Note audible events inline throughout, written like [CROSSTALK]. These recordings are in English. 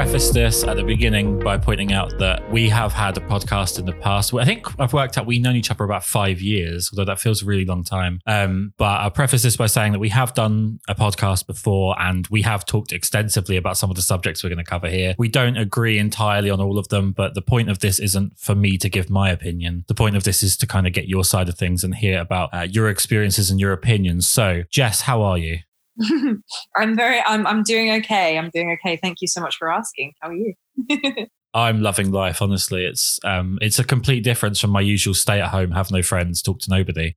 preface this at the beginning by pointing out that we have had a podcast in the past. I think I've worked out we've known each other about five years, although that feels a really long time. Um, but I'll preface this by saying that we have done a podcast before and we have talked extensively about some of the subjects we're going to cover here. We don't agree entirely on all of them, but the point of this isn't for me to give my opinion. The point of this is to kind of get your side of things and hear about uh, your experiences and your opinions. So, Jess, how are you? [LAUGHS] I'm very, I'm, I'm doing okay. I'm doing okay. Thank you so much for asking. How are you? [LAUGHS] I'm loving life. Honestly, it's um, it's a complete difference from my usual stay at home, have no friends, talk to nobody.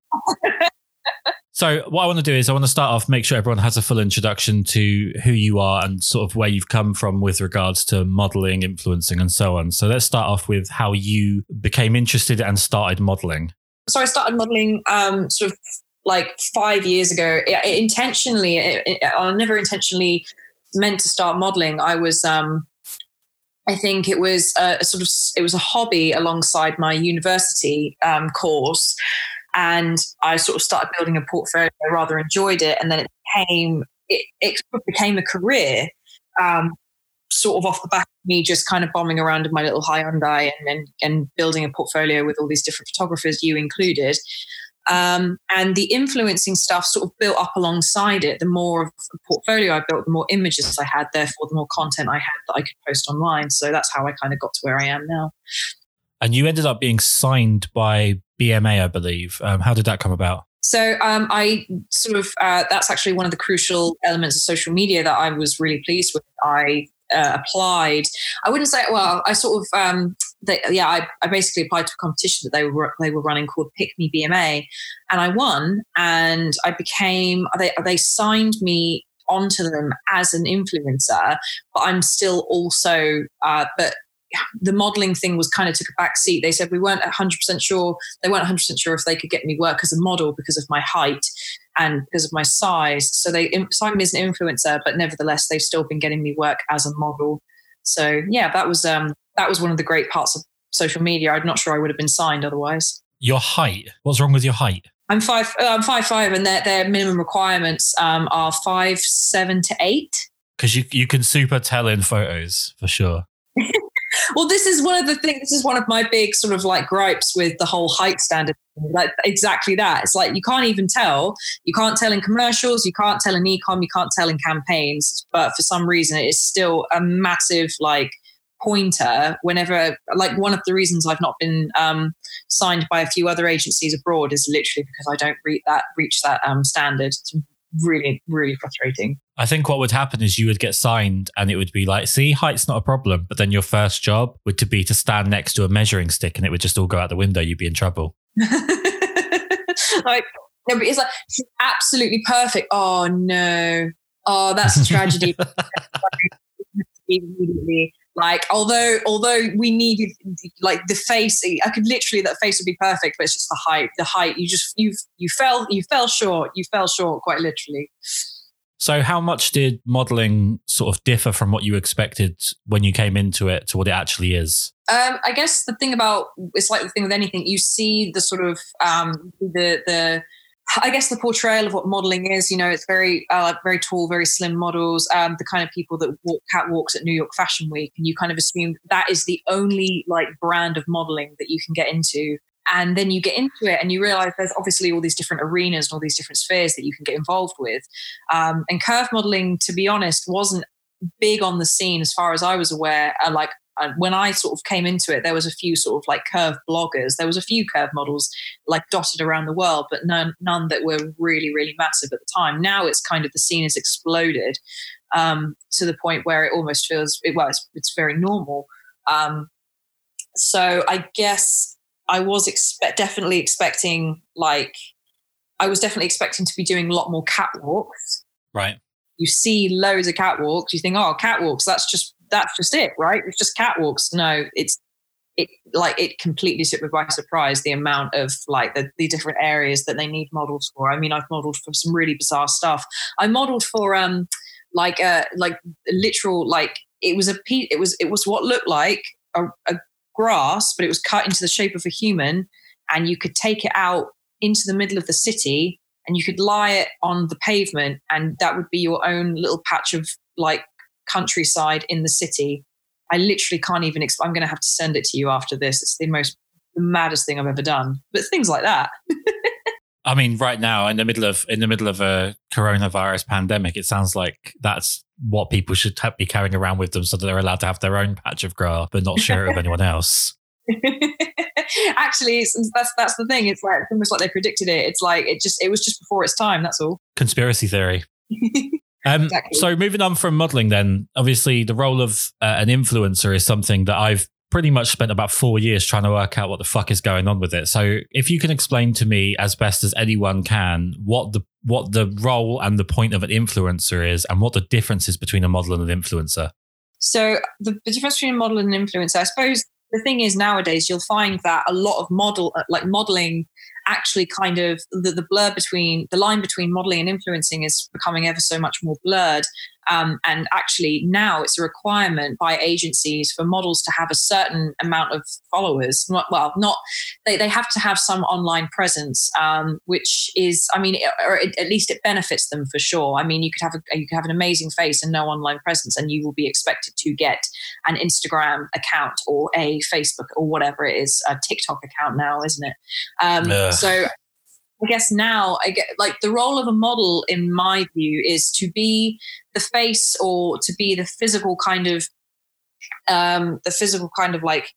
[LAUGHS] so, what I want to do is I want to start off, make sure everyone has a full introduction to who you are and sort of where you've come from with regards to modeling, influencing, and so on. So, let's start off with how you became interested and started modeling. So, I started modeling um, sort of like five years ago. Intentionally, I never intentionally meant to start modeling. I was, um, I think it was a, a, sort of, it was a hobby alongside my university um, course. And I sort of started building a portfolio. I rather enjoyed it. And then it became, it, it became a career. Um, sort of off the back of me just kind of bombing around in my little Hyundai and, and, and building a portfolio with all these different photographers, you included. Um, and the influencing stuff sort of built up alongside it. The more of the portfolio I built, the more images I had, therefore, the more content I had that I could post online. So that's how I kind of got to where I am now. And you ended up being signed by BMA, I believe. Um, how did that come about? So um, I sort of uh, that's actually one of the crucial elements of social media that I was really pleased with. I uh, applied. I wouldn't say well. I sort of um, they, yeah. I, I basically applied to a competition that they were they were running called Pick Me BMA, and I won. And I became they they signed me onto them as an influencer, but I'm still also uh, but the modeling thing was kind of took a back seat. They said we weren't 100% sure. They weren't 100% sure if they could get me work as a model because of my height and because of my size. So they signed me as an influencer, but nevertheless, they've still been getting me work as a model. So yeah, that was um, that was one of the great parts of social media. I'm not sure I would have been signed otherwise. Your height? What's wrong with your height? I'm five. Uh, I'm five five, and their their minimum requirements um, are five seven to eight. Because you you can super tell in photos for sure. [LAUGHS] well, this is one of the things. This is one of my big sort of like gripes with the whole height standard. Like exactly that. It's like you can't even tell. You can't tell in commercials. You can't tell in ecom. You can't tell in campaigns. But for some reason, it is still a massive like pointer whenever like one of the reasons i've not been um, signed by a few other agencies abroad is literally because i don't reach that reach that um, standard it's really, really frustrating. I think what would happen is you would get signed and it would be like, see, height's not a problem. But then your first job would to be to stand next to a measuring stick and it would just all go out the window. You'd be in trouble. [LAUGHS] like, no, but it's like, she's absolutely perfect. Oh, no. Oh, that's a tragedy. [LAUGHS] [LAUGHS] immediately like although although we needed like the face, I could literally that face would be perfect, but it's just the height. The height you just you you fell you fell short. You fell short quite literally. So, how much did modeling sort of differ from what you expected when you came into it to what it actually is? Um, I guess the thing about it's like the thing with anything. You see the sort of um, the the I guess the portrayal of what modeling is, you know, it's very, uh, very tall, very slim models, um, the kind of people that walk catwalks at New York Fashion Week, and you kind of assume that is the only like brand of modeling that you can get into. And then you get into it, and you realize there's obviously all these different arenas and all these different spheres that you can get involved with. Um, and curve modeling, to be honest, wasn't big on the scene as far as I was aware. Uh, like when I sort of came into it, there was a few sort of like curve bloggers. There was a few curve models like dotted around the world, but none none that were really really massive at the time. Now it's kind of the scene has exploded um, to the point where it almost feels it, well, it's, it's very normal. Um, so I guess I was expect definitely expecting like I was definitely expecting to be doing a lot more catwalks. Right. You see loads of catwalks. You think, oh, catwalks. That's just that's just it, right? It's just catwalks. No, it's it like it completely took me by surprise the amount of like the, the different areas that they need models for. I mean, I've modeled for some really bizarre stuff. I modeled for um like a like literal like it was a piece it was it was what looked like a, a grass, but it was cut into the shape of a human, and you could take it out into the middle of the city and you could lie it on the pavement and that would be your own little patch of like countryside in the city. I literally can't even. Exp- I'm going to have to send it to you after this. It's the most the maddest thing I've ever done. But things like that. [LAUGHS] I mean, right now in the middle of in the middle of a coronavirus pandemic, it sounds like that's what people should be carrying around with them, so that they're allowed to have their own patch of grass, but not share it with anyone else. [LAUGHS] [LAUGHS] Actually, that's that's the thing. It's like it's almost like they predicted it. It's like it just it was just before its time. That's all. Conspiracy theory. Um, exactly. So moving on from modeling, then obviously the role of uh, an influencer is something that I've pretty much spent about four years trying to work out what the fuck is going on with it. So if you can explain to me as best as anyone can what the what the role and the point of an influencer is, and what the difference is between a model and an influencer. So the, the difference between a model and an influencer, I suppose the thing is nowadays you'll find that a lot of model like modeling actually kind of the, the blur between the line between modeling and influencing is becoming ever so much more blurred um, and actually, now it's a requirement by agencies for models to have a certain amount of followers. Not, Well, not they, they have to have some online presence, um, which is, I mean, or at least it benefits them for sure. I mean, you could have a, you could have an amazing face and no online presence, and you will be expected to get an Instagram account or a Facebook or whatever it is, a TikTok account now, isn't it? Um, so I guess now I get like the role of a model in my view is to be the face or to be the physical kind of um the physical kind of like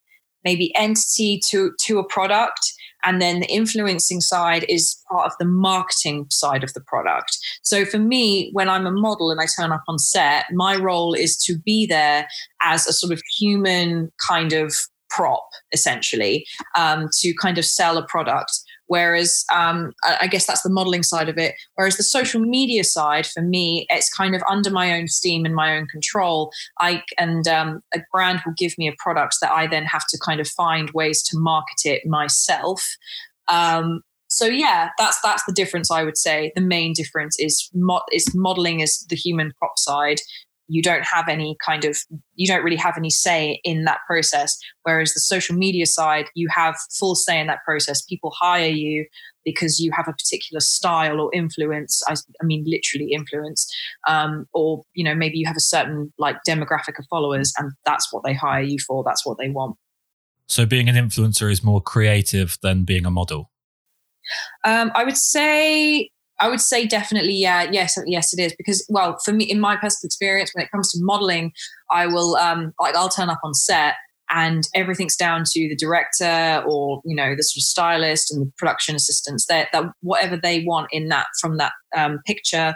maybe entity to to a product and then the influencing side is part of the marketing side of the product. So for me, when I'm a model and I turn up on set, my role is to be there as a sort of human kind of prop, essentially, um, to kind of sell a product. Whereas um, I guess that's the modeling side of it. Whereas the social media side, for me, it's kind of under my own steam and my own control. I and um, a brand will give me a product that I then have to kind of find ways to market it myself. Um, so yeah, that's that's the difference. I would say the main difference is mo- is modeling is the human prop side, you don't have any kind of you don't really have any say in that process. Whereas the social media side you have full say in that process. People hire you because you have a particular style or influence i, I mean literally influence um, or you know maybe you have a certain like demographic of followers and that's what they hire you for that's what they want. So being an influencer is more creative than being a model? Um, I would say I would say definitely, yeah, yes, yes, it is because, well, for me, in my personal experience, when it comes to modeling, I will, um, like, I'll turn up on set and everything's down to the director or you know the sort of stylist and the production assistants. That that whatever they want in that from that um, picture,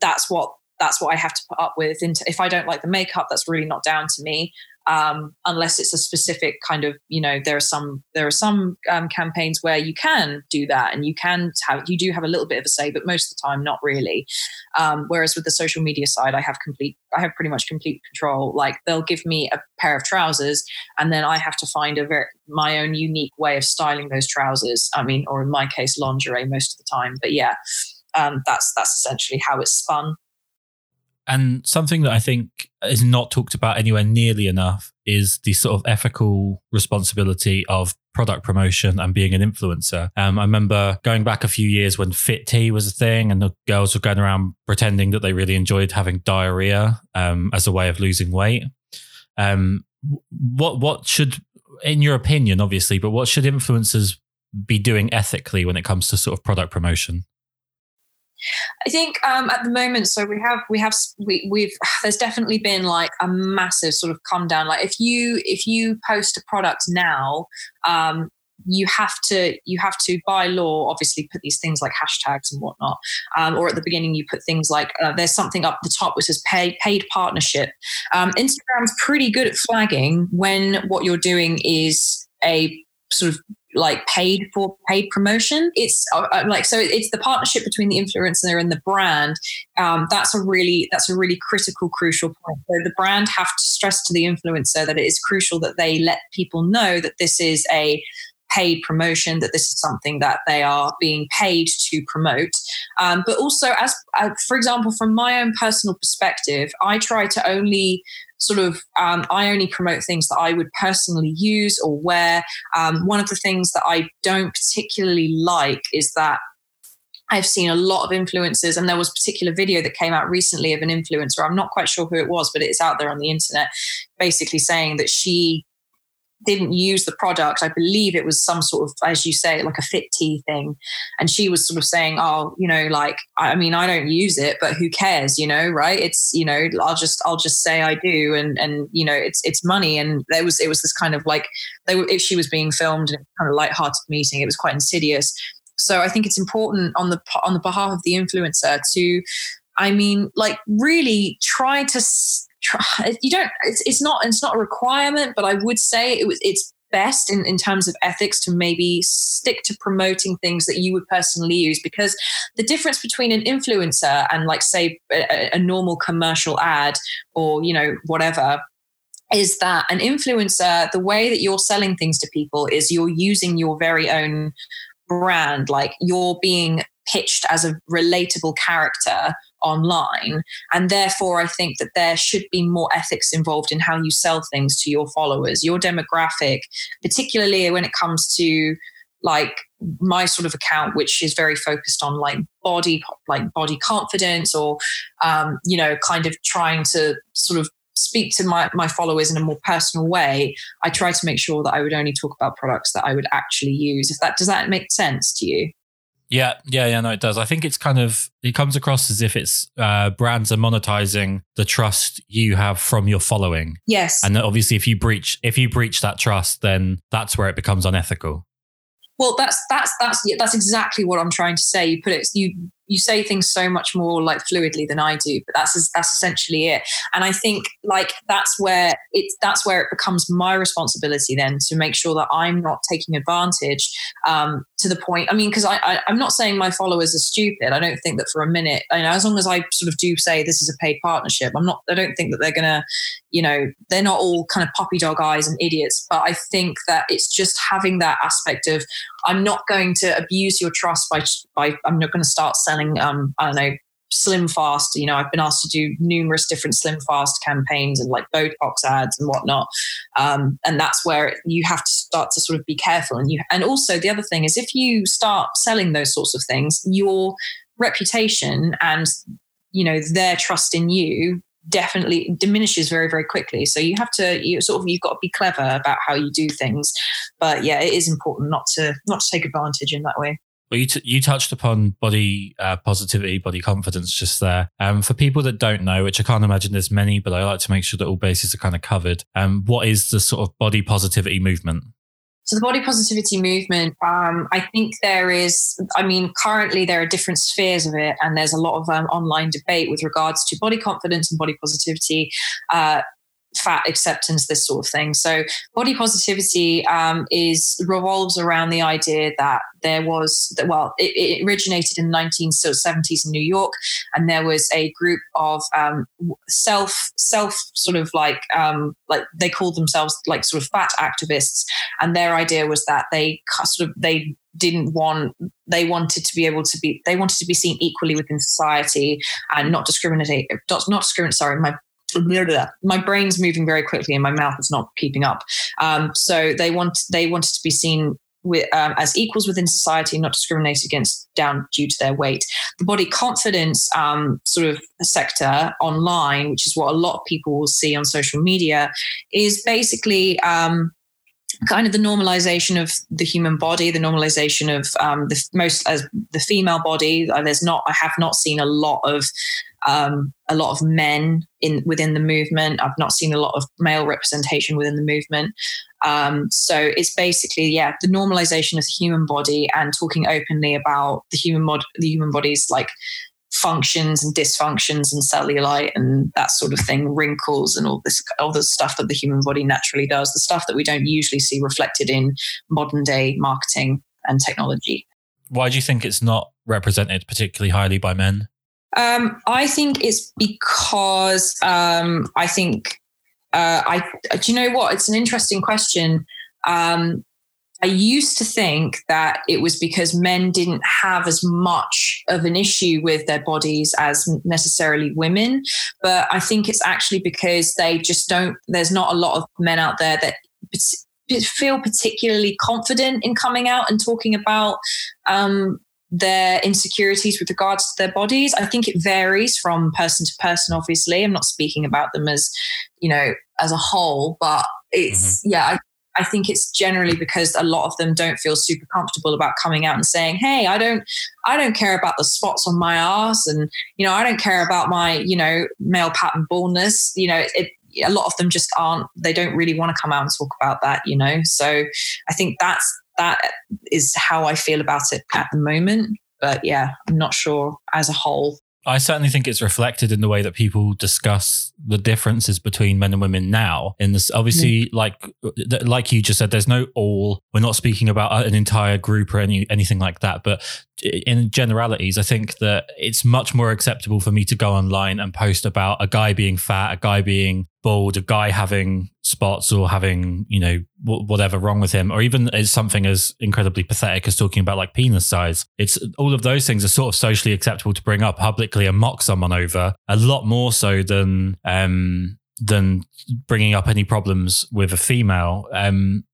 that's what that's what I have to put up with. And if I don't like the makeup, that's really not down to me um, unless it's a specific kind of you know there are some there are some um, campaigns where you can do that and you can have you do have a little bit of a say but most of the time not really. Um, whereas with the social media side i have complete i have pretty much complete control. Like they'll give me a pair of trousers and then i have to find a very my own unique way of styling those trousers. I mean or in my case lingerie most of the time. But yeah um, that's that's essentially how it's spun and something that I think is not talked about anywhere nearly enough is the sort of ethical responsibility of product promotion and being an influencer. Um, I remember going back a few years when Fit Tea was a thing and the girls were going around pretending that they really enjoyed having diarrhea um, as a way of losing weight. Um, what what should, in your opinion, obviously, but what should influencers be doing ethically when it comes to sort of product promotion? I think um, at the moment, so we have we have we, we've [SIGHS] there's definitely been like a massive sort of come down. Like if you if you post a product now, um, you have to you have to by law obviously put these things like hashtags and whatnot um, or at the beginning you put things like uh, there's something up the top which says paid paid partnership um, instagram's pretty good at flagging when what you're doing is a sort of like paid for paid promotion. It's uh, uh, like so it's the partnership between the influencer and the brand. Um, that's a really that's a really critical, crucial point. So the brand have to stress to the influencer that it is crucial that they let people know that this is a paid promotion that this is something that they are being paid to promote um, but also as uh, for example from my own personal perspective i try to only sort of um, I only promote things that I would personally use or wear. Um, one of the things that I don't particularly like is that I've seen a lot of influencers, and there was a particular video that came out recently of an influencer. I'm not quite sure who it was, but it's out there on the internet, basically saying that she didn't use the product. I believe it was some sort of, as you say, like a fit tea thing. And she was sort of saying, oh, you know, like, I mean, I don't use it, but who cares, you know, right? It's, you know, I'll just, I'll just say I do. And, and, you know, it's, it's money. And there was, it was this kind of like, they were, if she was being filmed in a kind of light-hearted meeting, it was quite insidious. So I think it's important on the, on the behalf of the influencer to, I mean, like really try to try you don't it's, it's not it's not a requirement but i would say it was it's best in, in terms of ethics to maybe stick to promoting things that you would personally use because the difference between an influencer and like say a, a normal commercial ad or you know whatever is that an influencer the way that you're selling things to people is you're using your very own brand like you're being pitched as a relatable character online. And therefore, I think that there should be more ethics involved in how you sell things to your followers, your demographic, particularly when it comes to like my sort of account which is very focused on like body like body confidence or um, you know kind of trying to sort of speak to my, my followers in a more personal way i try to make sure that i would only talk about products that i would actually use. If that does that make sense to you yeah, yeah, yeah. No, it does. I think it's kind of it comes across as if it's uh, brands are monetizing the trust you have from your following. Yes, and obviously, if you breach if you breach that trust, then that's where it becomes unethical. Well, that's that's that's that's exactly what I'm trying to say. You put it you you say things so much more like fluidly than I do, but that's that's essentially it. And I think like that's where it's that's where it becomes my responsibility then to make sure that I'm not taking advantage um, to the point. I mean, because I, I am not saying my followers are stupid. I don't think that for a minute. You know, as long as I sort of do say this is a paid partnership, I'm not. I don't think that they're gonna, you know, they're not all kind of puppy dog eyes and idiots. But I think that it's just having that aspect of I'm not going to abuse your trust by by I'm not going to start selling um, I don't know, slim fast. You know i've been asked to do numerous different slim fast campaigns and like botox ads and whatnot. Um, and that's where you have to start to sort of be careful. And you and also the other thing is if you start selling those sorts of things your reputation and you know their trust in you definitely diminishes very very quickly so you have to you sort of you've got to be clever about how you do things but yeah it is important not to not to take advantage in that way well, you, t- you touched upon body uh, positivity, body confidence just there. Um, for people that don't know, which I can't imagine there's many, but I like to make sure that all bases are kind of covered. Um, what is the sort of body positivity movement? So the body positivity movement, um, I think there is. I mean, currently there are different spheres of it, and there's a lot of um, online debate with regards to body confidence and body positivity. Uh, fat acceptance, this sort of thing. So body positivity um, is revolves around the idea that there was well, it, it, originated in the 1970s in New York, and there was a group of um, self self sort of like um, like they called themselves like sort of fat activists, and their idea was that they sort of they didn't want they wanted to be able to be they wanted to be seen equally within society and not discriminate not, not discriminate sorry my my brain's moving very quickly and my mouth is not keeping up. Um, so they want they wanted to be seen with, um, as equals within society, not discriminated against down due to their weight. The body confidence um, sort of sector online, which is what a lot of people will see on social media, is basically um, kind of the normalization of the human body, the normalization of um, the most as the female body. Uh, there's not, I have not seen a lot of um, a lot of men in within the movement. I've not seen a lot of male representation within the movement. Um, so it's basically yeah, the normalization of the human body and talking openly about the human mod, the human body's like functions and dysfunctions and cellulite and that sort of thing, wrinkles and all this, all the stuff that the human body naturally does, the stuff that we don't usually see reflected in modern day marketing and technology. Why do you think it's not represented particularly highly by men? Um, I think it's because um, I think uh, I. Do you know what? It's an interesting question. Um, I used to think that it was because men didn't have as much of an issue with their bodies as necessarily women. But I think it's actually because they just don't, there's not a lot of men out there that feel particularly confident in coming out and talking about um, their insecurities with regards to their bodies. I think it varies from person to person, obviously. I'm not speaking about them as, you know, as a whole, but it's, mm-hmm. yeah, I, I think it's generally because a lot of them don't feel super comfortable about coming out and saying, "Hey, I don't, I don't care about the spots on my ass, and you know, I don't care about my, you know, male pattern baldness." You know, it, a lot of them just aren't. They don't really want to come out and talk about that. You know, so I think that's that is how I feel about it at the moment. But yeah, I'm not sure as a whole. I certainly think it's reflected in the way that people discuss the differences between men and women now. In this, obviously, mm. like like you just said, there's no all. We're not speaking about an entire group or any anything like that. But in generalities, I think that it's much more acceptable for me to go online and post about a guy being fat, a guy being bald, a guy having spots or having, you know, whatever wrong with him, or even as something as incredibly pathetic as talking about like penis size. It's all of those things are sort of socially acceptable to bring up publicly and mock someone over a lot more so than, um, than bringing up any problems with a female. Um,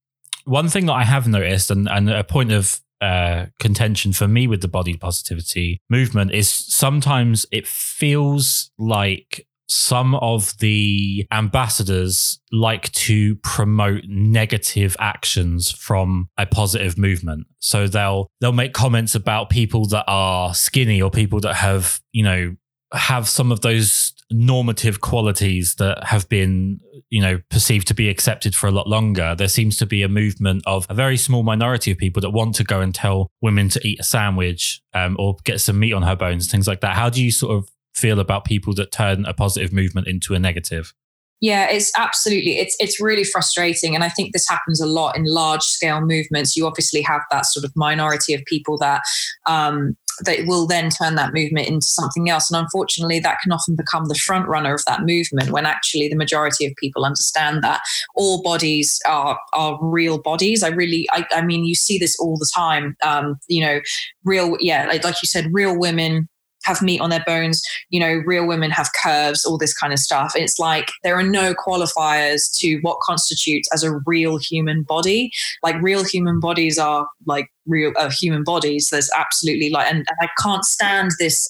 one thing that I have noticed, and, and a point of uh, contention for me with the body positivity movement is sometimes it feels like some of the ambassadors like to promote negative actions from a positive movement. So they'll they'll make comments about people that are skinny or people that have you know have some of those normative qualities that have been you know perceived to be accepted for a lot longer. There seems to be a movement of a very small minority of people that want to go and tell women to eat a sandwich um, or get some meat on her bones things like that. How do you sort of feel about people that turn a positive movement into a negative? Yeah, it's absolutely it's it's really frustrating, and I think this happens a lot in large scale movements. You obviously have that sort of minority of people that um, that will then turn that movement into something else, and unfortunately, that can often become the front runner of that movement. When actually, the majority of people understand that all bodies are are real bodies. I really, I, I mean, you see this all the time. Um, you know, real, yeah, like, like you said, real women have meat on their bones, you know, real women have curves, all this kind of stuff. It's like there are no qualifiers to what constitutes as a real human body. Like real human bodies are like real uh, human bodies. There's absolutely like, and, and I can't stand this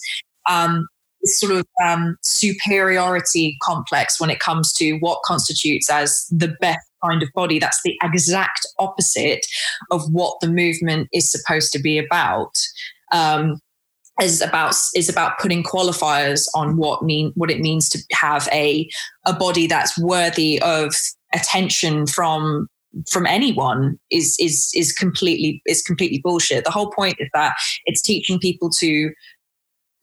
um, this sort of um, superiority complex when it comes to what constitutes as the best kind of body. That's the exact opposite of what the movement is supposed to be about. Um, is about is about putting qualifiers on what mean what it means to have a a body that's worthy of attention from from anyone is is is completely is completely bullshit. The whole point is that it's teaching people to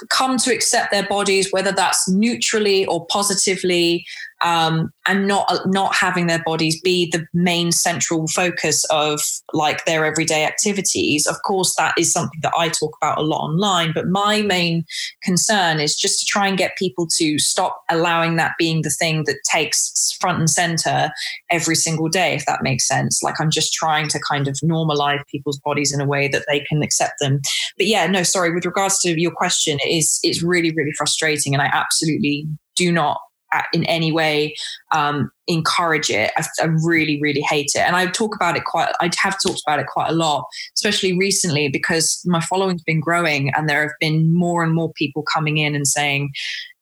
come to accept their bodies, whether that's neutrally or positively, um, and not not having their bodies be the main central focus of like their everyday activities. Of course, that is something that I talk about a lot online. But my main concern is just to try and get people to stop allowing that being the thing that takes front and center every single day, if that makes sense. Like I'm just trying to kind of normalize people's bodies in a way that they can accept them. But yeah, no, sorry. With regards to your question, it is it's really really frustrating, and I absolutely do not in any way um, encourage it. I, I, really, really hate it. And I talk about it quite, I have talked about it quite a lot, especially recently because my following's been growing and there have been more and more people coming in and saying,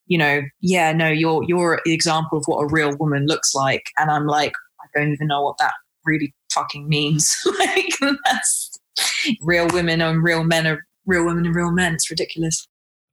you know, yeah, no, you're, you're the example of what a real woman looks like. And I'm like, I don't even know what that really fucking means. [LAUGHS] like, that's real women and real men are real women and real men. It's ridiculous.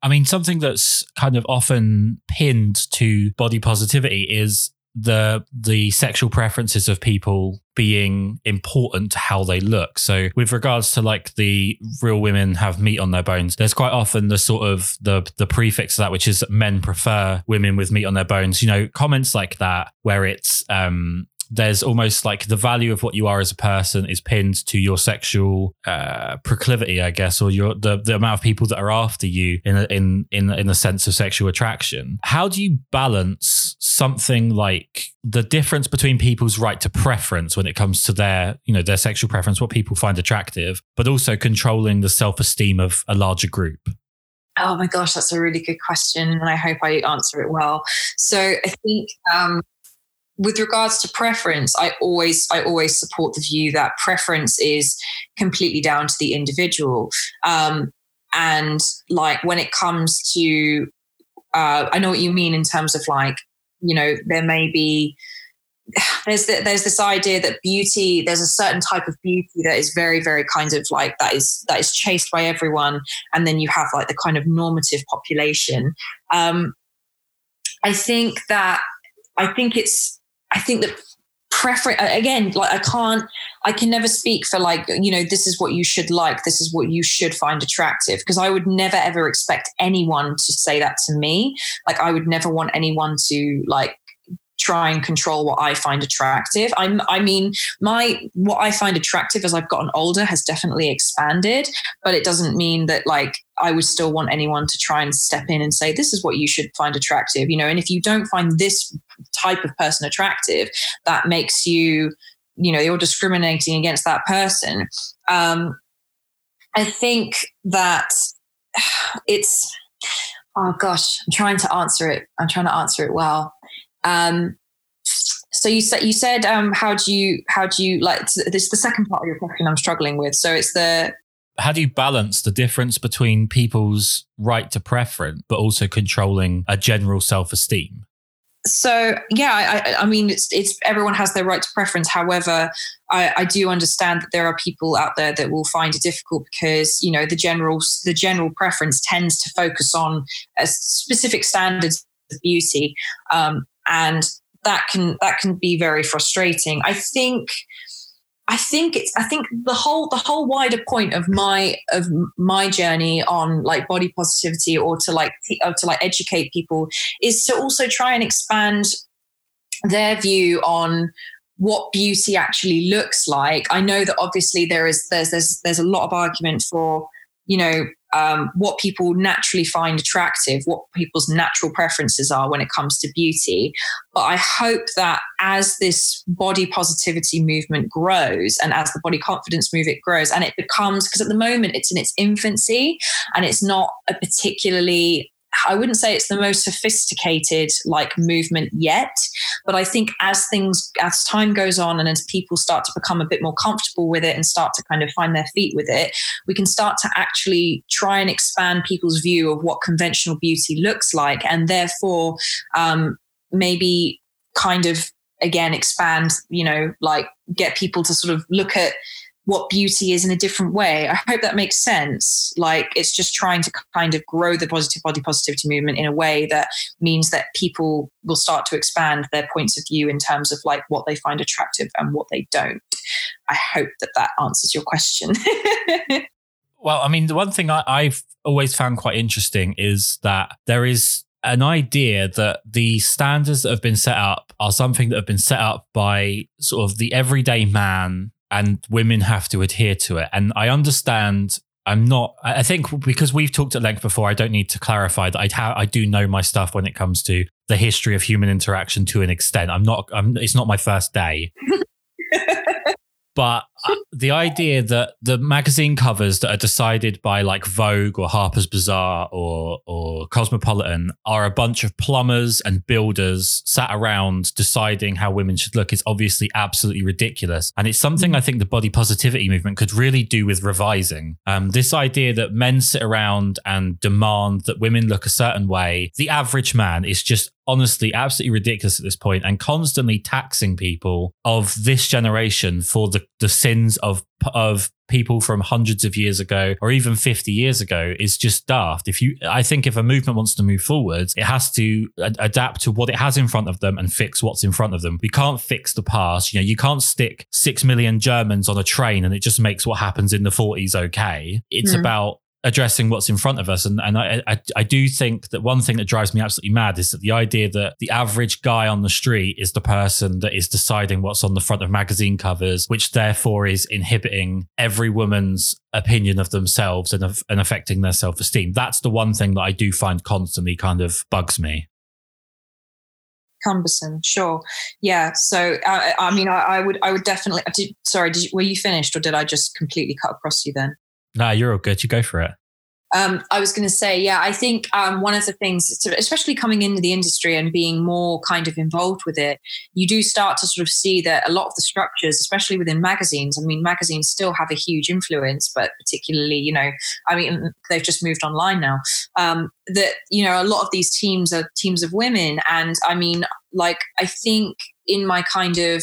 I mean, something that's kind of often pinned to body positivity is the the sexual preferences of people being important to how they look. So with regards to like the real women have meat on their bones, there's quite often the sort of the the prefix of that which is men prefer women with meat on their bones. You know, comments like that where it's um there's almost like the value of what you are as a person is pinned to your sexual uh, proclivity, I guess, or your the, the amount of people that are after you in a, in in in a sense of sexual attraction. How do you balance something like the difference between people's right to preference when it comes to their you know their sexual preference, what people find attractive, but also controlling the self esteem of a larger group? Oh my gosh, that's a really good question, and I hope I answer it well. So I think um, with regards to preference i always i always support the view that preference is completely down to the individual. Um, and like when it comes to uh, i know what you mean in terms of like you know there may be [SIGHS] there's the, there's this idea that beauty there's a certain type of beauty that is very very kind of like that is that is chased by everyone and then you have like the kind of normative population. Um i think that i think it's i think that preference again like i can't i can never speak for like you know this is what you should like this is what you should find attractive because i would never ever expect anyone to say that to me like i would never want anyone to like try and control what I find attractive. I'm, I mean, my what I find attractive as I've gotten older has definitely expanded, but it doesn't mean that like I would still want anyone to try and step in and say this is what you should find attractive, you know. And if you don't find this type of person attractive, that makes you, you know, you're discriminating against that person. Um, I think that [SIGHS] it's oh gosh, I'm trying to answer it. I'm trying to answer it well. Um, so you said you said um, how do you how do you like this the second part of your question I'm struggling with. So it's the how do you balance the difference between people's right to preference but also controlling a general self-esteem? So yeah, I, I mean, it's, it's everyone has their right to preference. However, I, I, do understand that there are people out there that will find it difficult because you know the general the general preference tends to focus on specific standards of beauty, um, and that can that can be very frustrating. I think I think it's I think the whole the whole wider point of my of my journey on like body positivity or to like or to like educate people is to also try and expand their view on what beauty actually looks like. I know that obviously there is there's there's there's a lot of argument for you know um, what people naturally find attractive, what people's natural preferences are when it comes to beauty. But I hope that as this body positivity movement grows and as the body confidence movement grows, and it becomes, because at the moment it's in its infancy and it's not a particularly I wouldn't say it's the most sophisticated like movement yet, but I think as things as time goes on and as people start to become a bit more comfortable with it and start to kind of find their feet with it, we can start to actually try and expand people's view of what conventional beauty looks like, and therefore um, maybe kind of again expand, you know, like get people to sort of look at what beauty is in a different way. I hope that makes sense. Like it's just trying to kind of grow the positive body positivity movement in a way that means that people will start to expand their points of view in terms of like what they find attractive and what they don't. I hope that that answers your question. [LAUGHS] well, I mean, the one thing I, I've always found quite interesting is that there is an idea that the standards that have been set up are something that have been set up by sort of the everyday man and women have to adhere to it. And I understand. I'm not. I think because we've talked at length before, I don't need to clarify that I ha- I do know my stuff when it comes to the history of human interaction to an extent. I'm not. I'm. It's not my first day. [LAUGHS] but the idea that the magazine covers that are decided by like Vogue or Harper's Bazaar or or Cosmopolitan are a bunch of plumbers and builders sat around deciding how women should look is obviously absolutely ridiculous, and it's something mm. I think the body positivity movement could really do with revising. Um, this idea that men sit around and demand that women look a certain way, the average man is just honestly absolutely ridiculous at this point and constantly taxing people of this generation for the, the sins of of people from hundreds of years ago or even 50 years ago is just daft. If you i think if a movement wants to move forward it has to ad- adapt to what it has in front of them and fix what's in front of them. We can't fix the past. You know you can't stick 6 million germans on a train and it just makes what happens in the 40s okay. It's mm. about addressing what's in front of us. And, and I, I, I, do think that one thing that drives me absolutely mad is that the idea that the average guy on the street is the person that is deciding what's on the front of magazine covers, which therefore is inhibiting every woman's opinion of themselves and, and affecting their self esteem. That's the one thing that I do find constantly kind of bugs me cumbersome sure yeah so uh, i mean I, I, would i would definitely did, sorry did were you finished or did i just completely cut across you then Nah, you're all good. You go for it. Um, I was going to say, yeah, I think um, one of the things, especially coming into the industry and being more kind of involved with it, you do start to sort of see that a lot of the structures, especially within magazines, I mean, magazines still have a huge influence, but particularly, you know, I mean, they've just moved online now. Um, that you know, a lot of these teams are teams of women, and I mean, like, I think in my kind of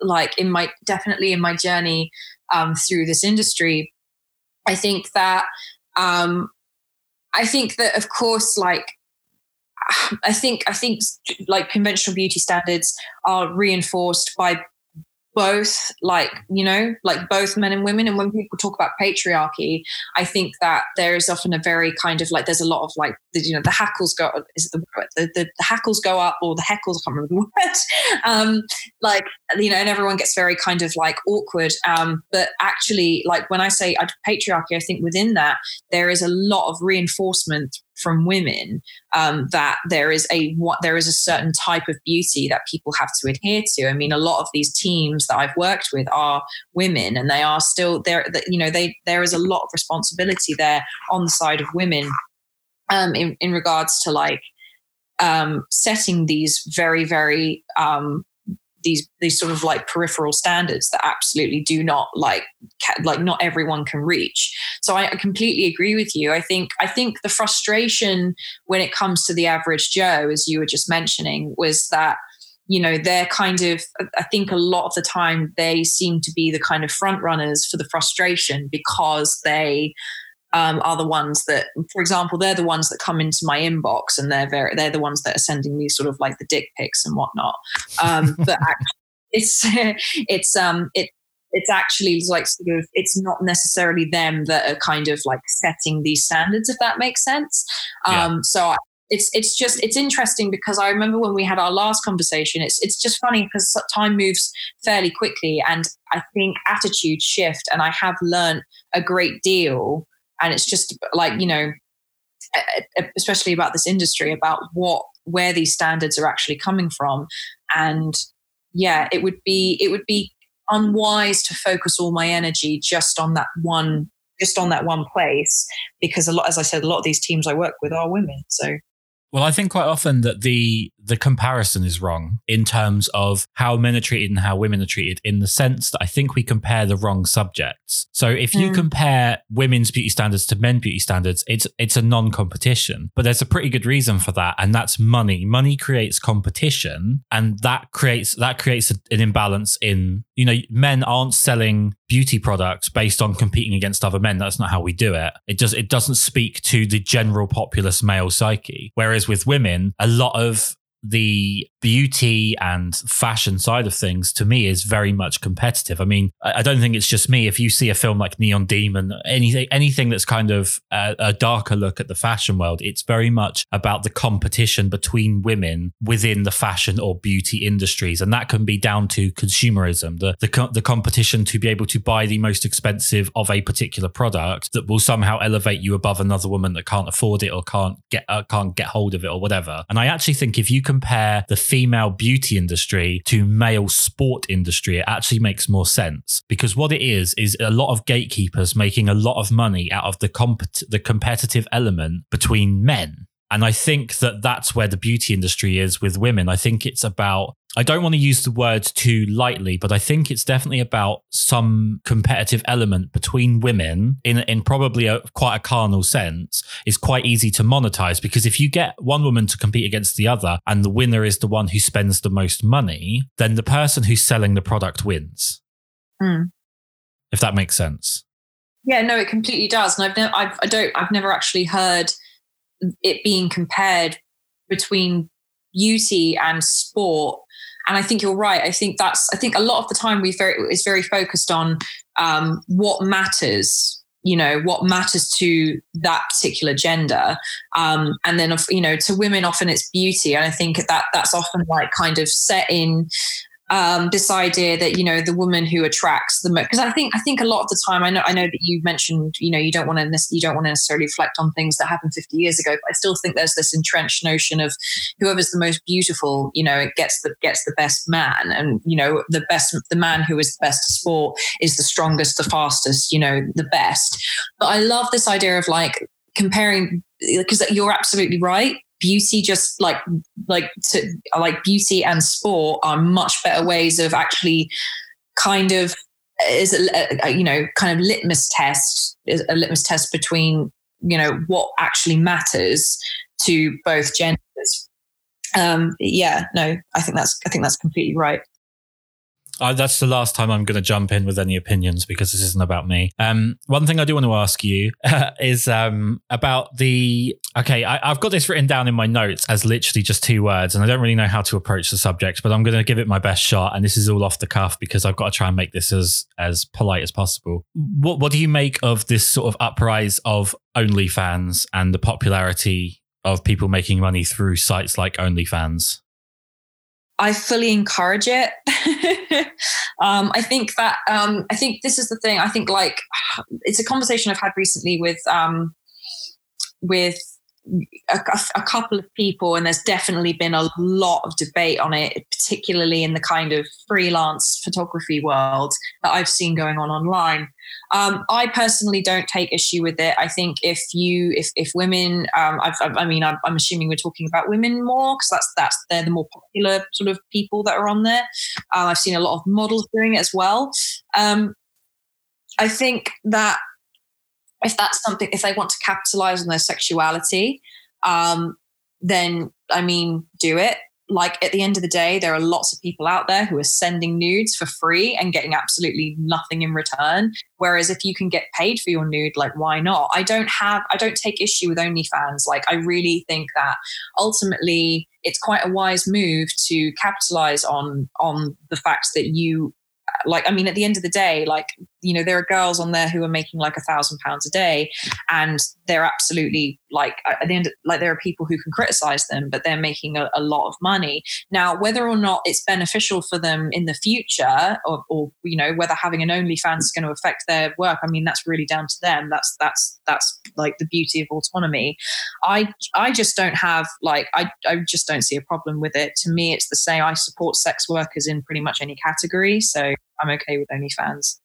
like in my definitely in my journey um, through this industry, I think that um, I think that, of course, like [SIGHS] I think I think like conventional beauty standards are reinforced by both like you know like both men and women. And when people talk about patriarchy i think that there is often a very kind of like there's a lot of like the, you know the hackles go is the, the, the, hackles go up or the heckles i can't remember the [LAUGHS] word. Um like you know and everyone gets very kind of like awkward. Um but actually like when i say patriarchy i think within that there is a lot of reinforcement from women um, that there is a what there is a certain type of beauty that people have to adhere to. I mean, a lot of these teams that I've worked with are women, and they are still there. You know, they there is a lot of responsibility there on the side of women um, in in regards to like um, setting these very very um, these these sort of like peripheral standards that absolutely do not like like not everyone can reach. So I completely agree with you. I think i think the frustration when it comes to the average joe as you were just mentioning was that you know they're kind of i think a lot of the time they seem to be the kind of front runners for the frustration because they um, are the ones that, for example, they're the ones that come into my inbox, and they're very, they're the ones that are sending me sort of like the dick pics and whatnot. Um, [LAUGHS] but it's [LAUGHS] it's um it it's actually like sort of it's not necessarily them that are kind of like setting these standards, if that makes sense. Yeah. Um, so I, it's it's just it's interesting because I remember when we had our last conversation. It's it's just funny because time moves fairly quickly, and I think attitudes shift, and I have learned a great deal and it's just like you know especially about this industry about what where these standards are actually coming from. And yeah it would be it would be unwise to focus all my energy just on that one just on that one place because a lot as i said a lot of these teams i work with are women so. Well, I think quite often that the the comparison is wrong in terms of how men are treated and how women are treated, in the sense that I think we compare the wrong subjects. So if you mm. compare women's beauty standards to men beauty standards, it's it's a non-competition. But there's a pretty good reason for that, and that's money. Money creates competition, and that creates that creates an imbalance in you know men aren't selling beauty products based on competing against other men. That's not how we do it. It just it doesn't speak to the general populace male psyche. Whereas with women, a lot of the beauty and fashion side of things to me is very much competitive. I mean, I don't think it's just me. If you see a film like Neon Demon, anything anything that's kind of a, a, darker look at the fashion world, it's very much about the competition between women within the fashion or beauty industries, and that can be down to consumerism, the the, the competition to be able to buy the most expensive of a particular product that will somehow elevate you above another woman that can't afford it or can't get uh, can't get hold of it or whatever. And I actually think if you compare the female beauty industry to male sport industry, it actually makes more sense because what it is is a lot of gatekeepers making a lot of money out of the comp- the competitive element between men. And I think that that's where the beauty industry is with women. I think it's about I don't want to use the word too lightly, but I think it's definitely about some competitive element between women in in probably a quite a carnal sense is quite easy to monetize because if you get one woman to compete against the other and the winner is the one who spends the most money, then the person who's selling the product wins. Mm. If that makes sense. Yeah, no, it completely does. And I've never, I've, I don't, I've never actually heard it being compared between beauty and sport and I think you're right. I think that's I think a lot of the time we very is very focused on um, what matters. You know what matters to that particular gender, um, and then you know to women often it's beauty, and I think that that's often like kind of set in um, this idea that you know the woman who attracts the most because I think I think a lot of the time I know I know that you mentioned you know you don't want to you don't want to necessarily reflect on things that happened 50 years ago but I still think there's this entrenched notion of whoever's the most beautiful you know it gets the gets the best man. And you know the best the man who is the best sport is the strongest the fastest you know the best. But I love this idea of like comparing because you're absolutely right beauty just like like to like beauty and sport are much better ways of actually kind of is a, a, you know kind of litmus test is a litmus test between you know what actually matters to both genders. Um yeah no i think that's i think that's completely right that's the last time I'm going to jump in with any opinions because this isn't about me. Um, one thing I do want to ask you uh, [LAUGHS] is um, about the. Okay, I, have got this written down in my notes as literally just two words, and I don't really know how to approach the subject, but I'm going to give it my best shot. And this is all off the cuff because I've got to try and make this as as polite as possible. What What do you make of this sort of uprise of OnlyFans and the popularity of people making money through sites like OnlyFans? I fully encourage it. [LAUGHS] um, I think that um, I think this is the thing. I think like it's a conversation I've had recently with um, with a, a, couple of people, and there's definitely been a lot of debate on it, particularly in the kind of freelance photography world that I've seen going on online. Um, I personally don't take issue with it. I think if you, if if women, um, I've, i mean, I'm, I'm, assuming we're talking about women more because that's that's they're the more popular sort of people that are on there. Uh, I've seen a lot of models doing it as well. Um, I think that if that's something, if they want to capitalize on their sexuality, um, then I mean, do it like at the end of the day, there are lots of people out there who are sending nudes for free and getting absolutely nothing in return. Whereas if you can get paid for your nude, like why not? I don't have, I don't take issue with OnlyFans. Like I really think that ultimately it's quite a wise move to capitalize on on the fact that you like i mean at the end of the day like you know there are girls on there who are making like a thousand pounds a day and they're absolutely like at the end like there are people who can criticize them but they're making a, a lot of money. Now whether or not it's beneficial for them in the future or, or you know whether having an OnlyFans is going to affect their work i mean that's really down to them. That's that's that's like the beauty of autonomy. I i just don't have like i i just don't see a problem with it. To me it's the same. I support sex workers in pretty much any category so i'm okay with OnlyFans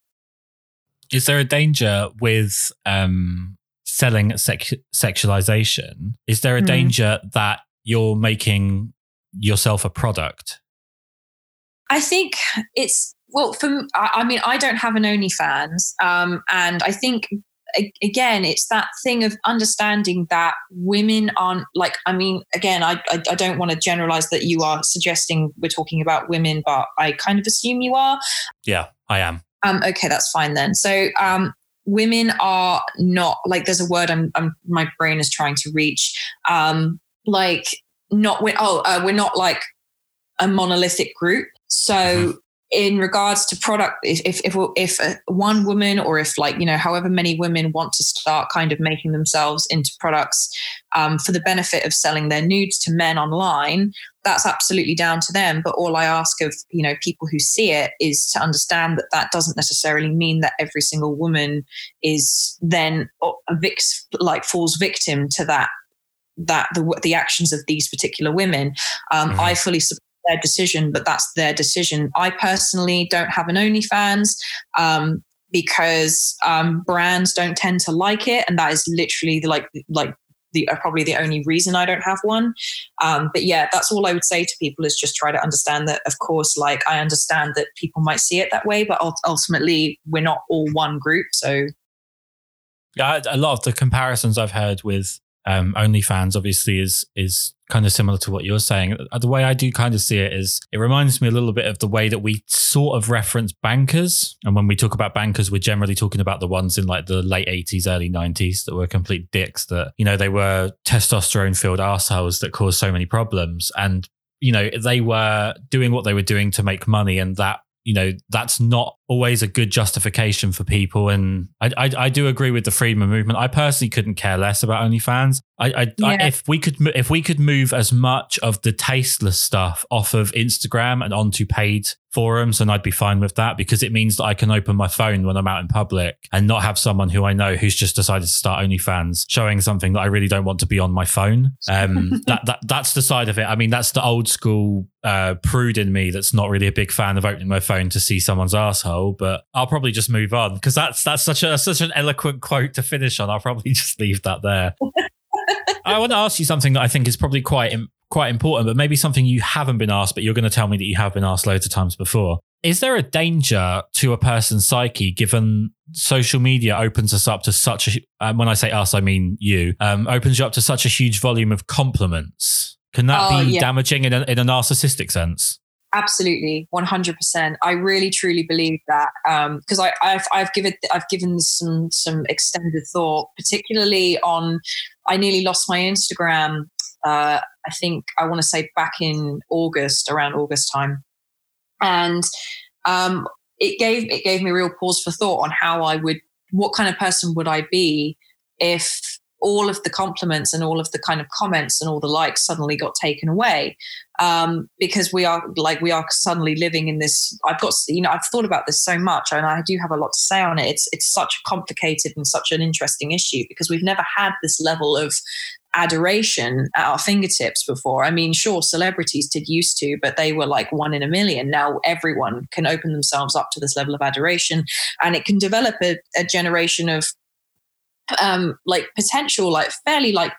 is there a danger with um, selling sex- sexualization? Is there a mm. danger that you're making yourself a product? I think it's well. For I mean, I don't have an OnlyFans, um, and I think again it's that thing of understanding that women aren't like i mean again i i, I don't want to generalize that you are suggesting we're talking about women but i kind of assume you are yeah i am um, okay, that's fine then. So um, women are not like there's a word I'm, I'm my brain is trying to reach. Um, like not we oh uh, we're not like a monolithic group. So mm-hmm in regards to product if if if, if uh, one woman or if like you know however many women want to start kind of making themselves into products um, for the benefit of selling their nudes to men online that's absolutely down to them but all i ask of you know people who see it is to understand that that doesn't necessarily mean that every single woman is then a vix like falls victim to that that the the actions of these particular women um, mm-hmm. i fully support their decision, but that's their decision. I personally don't have an OnlyFans um, because um, brands don't tend to like it, and that is literally the, like like the uh, probably the only reason I don't have one. Um, but yeah, that's all I would say to people is just try to understand that. Of course, like I understand that people might see it that way, but ultimately we're not all one group. So yeah, a lot of the comparisons I've heard with um, OnlyFans obviously is is kind of similar to what you're saying. Uh, the way I do kind of see it is it reminds me a little bit of the way that we sort of reference bankers. And when we talk about bankers, we're generally talking about the ones in like the late 80s, early 90s that were complete dicks that, you know, they were testosterone filled assholes that caused so many problems. And you know, they were doing what they were doing to make money, and that you know that's not always a good justification for people. And I, I, I do agree with the freedom movement. I personally couldn't care less about onlyfans. I, I, yeah. I, if we could if we could move as much of the tasteless stuff off of instagram and onto paid forums and i'd be fine with that because it means that i can open my phone when i'm out in public and not have someone who i know who's just decided to start onlyfans showing something that i really don't want to be on my phone. Um [LAUGHS] that, that that's the side of it. I mean that's the old school uh, prude in me that's not really a big fan of opening my phone to see someone's asshole asshole, but I'll probably just move on because that's that's such a such an eloquent quote to finish on. I'll probably [LAUGHS] just leave that there. [LAUGHS] I want to ask you something that I think is probably quite quite important, but maybe something you haven't been asked, but you're going to tell me that you have been asked loads of times before. Is there a danger to a person's psyche given social media opens us up to such a, um, when I say us, I mean you, um, opens you up to such a huge volume of compliments? Can that oh, be yeah. damaging in a, in a narcissistic sense? Absolutely, one hundred percent. I really truly believe that because um, I've I've given I've given some some extended thought, particularly on. I nearly lost my Instagram. Uh, I think I want to say back in August, around August time, and um, it gave it gave me real pause for thought on how I would, what kind of person would I be if all of the compliments and all of the kind of comments and all the likes suddenly got taken away um, because we are like we are suddenly living in this i've got you know i've thought about this so much and i do have a lot to say on it it's it's such a complicated and such an interesting issue because we've never had this level of adoration at our fingertips before. I mean, sure, celebrities did used to, but they were like one in a million. Now everyone can open themselves up to this level of adoration, and it can develop a, a generation of um, like potential, like fairly like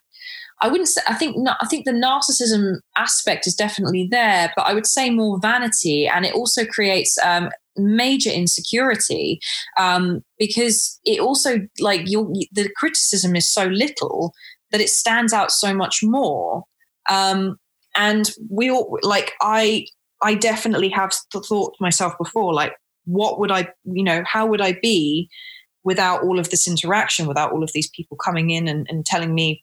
I wouldn't say. I think I think the narcissism aspect is definitely there, but I would say more vanity, and it also creates um, major insecurity um, because it also like your the criticism is so little that it stands out so much more. Um, and we all like I I definitely have thought to myself before like what would I you know how would I be without all of this interaction, without all of these people coming in and, and telling me,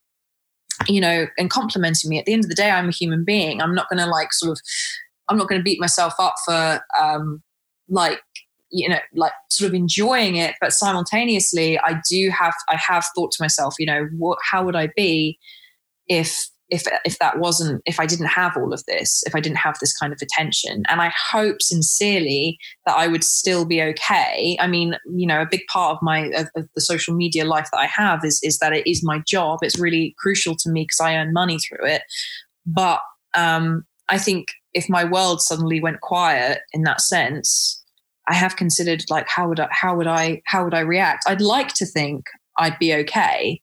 you know, and complimenting me. At the end of the day, I'm a human being. I'm not going to like sort of, I'm not going to beat myself up for um, like, you know, like sort of enjoying it, but simultaneously, I do have, I have thought to myself, you know, what, how would I be if if if that wasn't if I didn't have all of this, if I didn't have this kind of attention. And I hope sincerely that I would still be okay. I mean, you know, a big part of my of, of the social media life that I have is is that it is my job. It's really crucial to me because I earn money through it. But um, I think if my world suddenly went quiet in that sense, I have considered like how would I how would I how would I react? I'd like to think I'd be okay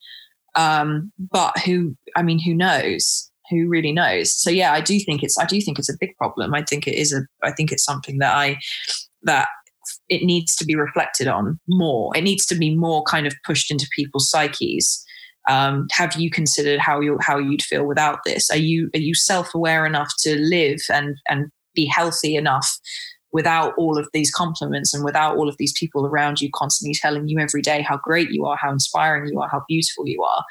um, but who, I mean, who knows? Who really knows? So yeah, I do think it's, I do think it's a big problem. I think it is a, I think it's something that I, that it needs to be reflected on more. It needs to be more kind of pushed into people's psyches. Um, have you considered how you how you'd feel without this? Are you are you self aware enough to live and and be healthy enough without all of these compliments and without all of these people around you constantly telling you every day how great you are, how inspiring you are, how beautiful you are.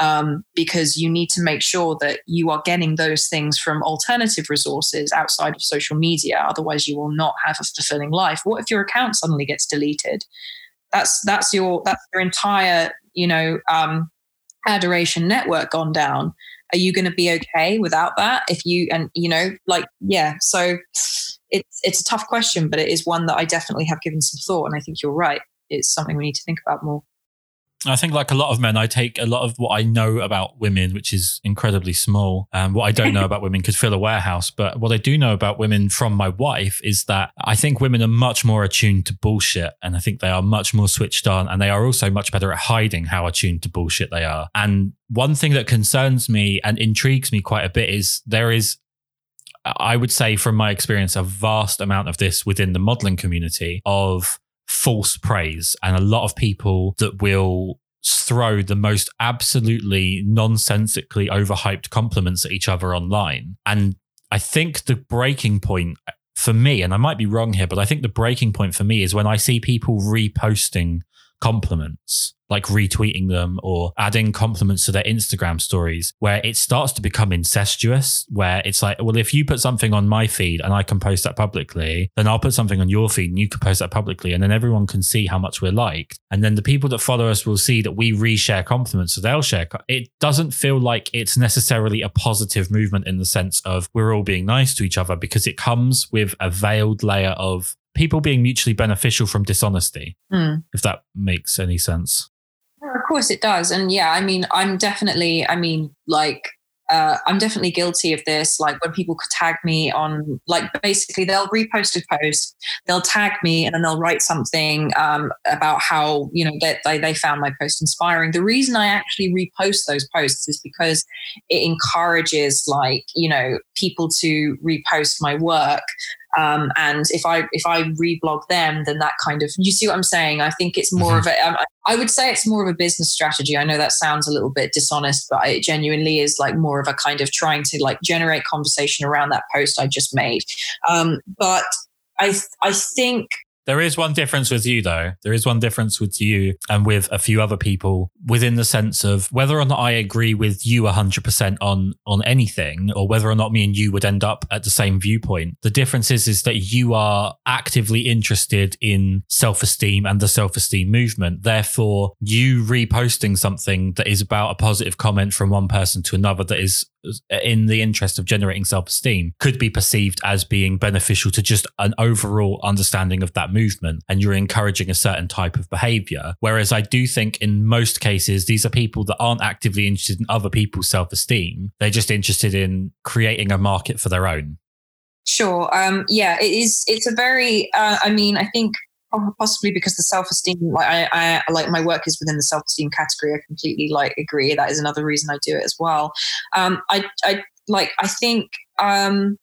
Um, because you need to make sure that you are getting those things from alternative resources outside of social media. Otherwise, you will not have a fulfilling life. What if your account suddenly gets deleted? That's that's your that's your entire you know um, adoration network gone down. Are you going to be okay without that? If you and you know like yeah, so it's it's a tough question, but it is one that I definitely have given some thought, and I think you're right. It's something we need to think about more. I think, like a lot of men, I take a lot of what I know about women, which is incredibly small. And what I don't know [LAUGHS] about women could fill a warehouse. But what I do know about women from my wife is that I think women are much more attuned to bullshit. And I think they are much more switched on. And they are also much better at hiding how attuned to bullshit they are. And one thing that concerns me and intrigues me quite a bit is there is I would say, from my experience, a vast amount of this within the modeling community of false praise and a lot of people that will throw the most absolutely nonsensically overhyped compliments at each other online. And I think the breaking point for me, and I might be wrong here, but I think the breaking point for me is when I see people reposting compliments like retweeting them or adding compliments to their Instagram stories, where it starts to become incestuous, where it's like, well, if you put something on my feed and I can post that publicly, then I'll put something on your feed and you can post that publicly. And then everyone can see how much we're liked. And then the people that follow us will see that we reshare compliments. So they'll share. It doesn't feel like it's necessarily a positive movement in the sense of we're all being nice to each other because it comes with a veiled layer of people being mutually beneficial from dishonesty, mm. if that makes any sense. Of course it does. And yeah, I mean, I'm definitely, I mean, like, uh, I'm definitely guilty of this. Like when people tag me on, like basically they'll repost a post, they'll tag me, and then they'll write something um, about how you know that they, they found my post inspiring. The reason I actually repost those posts is because it encourages like you know people to repost my work um, and if I if I reblog them, then that kind of you see what I'm saying. I think it's more mm-hmm. of a. Um, I would say it's more of a business strategy. I know that sounds a little bit dishonest, but it genuinely is like more of a kind of trying to like generate conversation around that post I just made. Um, but I I think there is one difference with you, though. There is one difference with you and with a few other people within the sense of whether or not I agree with you 100% on, on anything or whether or not me and you would end up at the same viewpoint. The difference is, is that you are actively interested in self esteem and the self esteem movement. Therefore, you reposting something that is about a positive comment from one person to another that is in the interest of generating self esteem could be perceived as being beneficial to just an overall understanding of that movement. And you're encouraging a certain type of behavior. Whereas I do think in most cases, these are people that aren't actively interested in other people's self esteem. They're just interested in creating a market for their own. Sure. Um, yeah, it is. It's a very, uh, I mean, I think possibly because the self-esteem like I, I like my work is within the self-esteem category. I completely like agree. That is another reason i do it as well. Um i i like i think um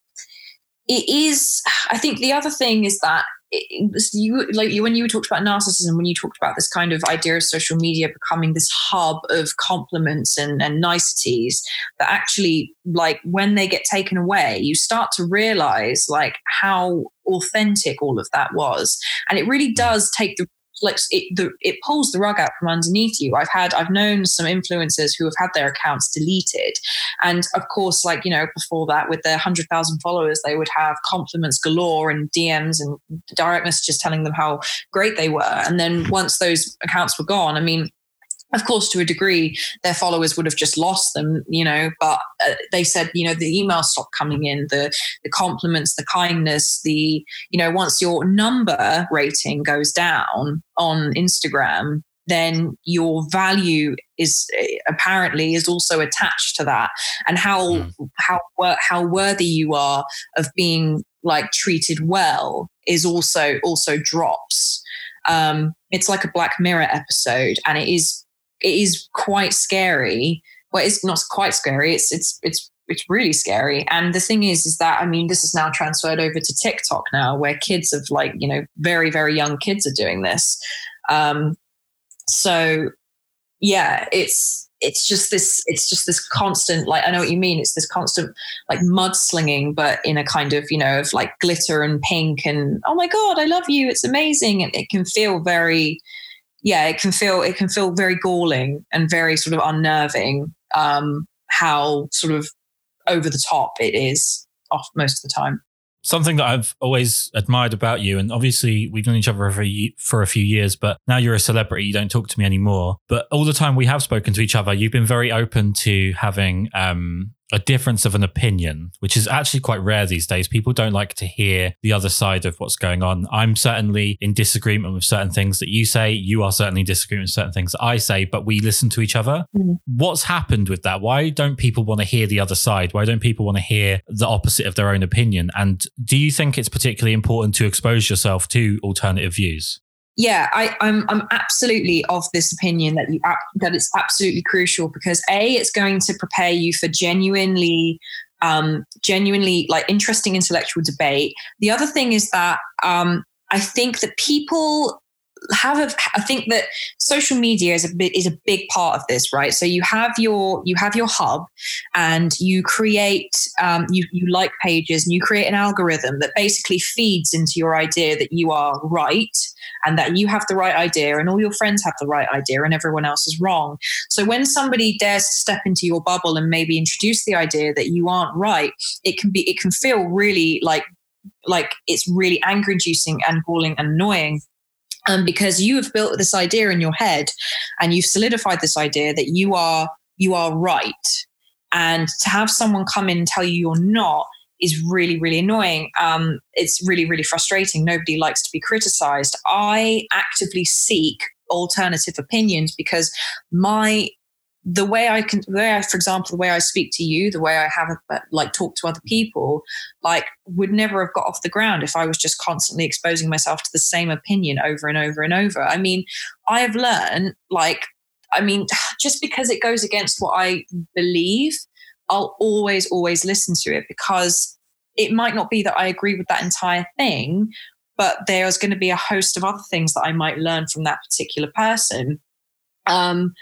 it is i think the other thing is that you like you when you talked about narcissism when you talked about this kind of idea of social media becoming this hub of compliments and, and niceties that actually like when they get taken away you start to realize like how authentic all of that was. And it really mm. does take the like it the, it pulls the rug out from underneath you. I've had I've known some influencers who have had their accounts deleted, and of course, like you know, before that, with their hundred thousand followers, they would have compliments galore and DMs and direct messages telling them how great they were. And then once those accounts were gone, I mean, of course to a degree their followers would have just lost them you know but uh, they said you know the emails stopped coming in the the compliments the kindness the you know once your number rating goes down on instagram then your value is uh, apparently is also attached to that and how mm. how how worthy you are of being like treated well is also also drops um, it's like a black mirror episode and it is it is quite scary. Well, it's not quite scary. It's it's it's it's really scary. And the thing is, is that I mean, this is now transferred over to TikTok now, where kids of like you know very very young kids are doing this. Um, so yeah, it's it's just this it's just this constant like i know what you mean it's this constant like mudslinging but in a kind of you know of like glitter and pink and oh my god i love you it's amazing and it can feel very yeah, it can feel it can feel very galling and very sort of unnerving. Um, how sort of over the top it is off most of the time. Something that I've always admired about you, and obviously we've known each other for a, for a few years, but now you're a celebrity, you don't talk to me anymore. But all the time we have spoken to each other, you've been very open to having um, a difference of an opinion, which is actually quite rare these days. People don't like to hear the other side of what's going on. I'm certainly in disagreement with certain things that you say. You are certainly in disagreement with certain things that I say, but we listen to each other. Mm-hmm. What's happened with that? Why don't people want to hear the other side? Why don't people want to hear the opposite of their own opinion? And do you think it's particularly important to expose yourself to alternative views? Yeah, I, am I'm, I'm absolutely of this opinion that you that it's absolutely crucial because a it's going to prepare you for genuinely um, genuinely like interesting intellectual debate. The other thing is that um, I think that people have a, I think that social media is a bit is a big part of this, right? So you have your you have your hub, and you create um, you you like pages, and you create an algorithm that basically feeds into your idea that you are right and that you have the right idea, and all your friends have the right idea, and everyone else is wrong. So when somebody dares to step into your bubble and maybe introduce the idea that you aren't right, it can be it can feel really like like it's really anger inducing and galling and annoying um, because you have built this idea in your head and you've solidified this idea that you are you are right. And to have someone come in and tell you you're not is really really annoying. Um, it's really really frustrating. Nobody likes to be criticized. I actively seek alternative opinions because my the way I can, the way I, for example, the way I speak to you, the way I have like talk to other people, like would never have got off the ground if I was just constantly exposing myself to the same opinion over and over and over. I mean, I have learned like, I mean, [SIGHS] just because it goes against what I believe, I'll always, always listen to it because it might not be that I agree with that entire thing, but there's going to be a host of other things that I might learn from that particular person. Um,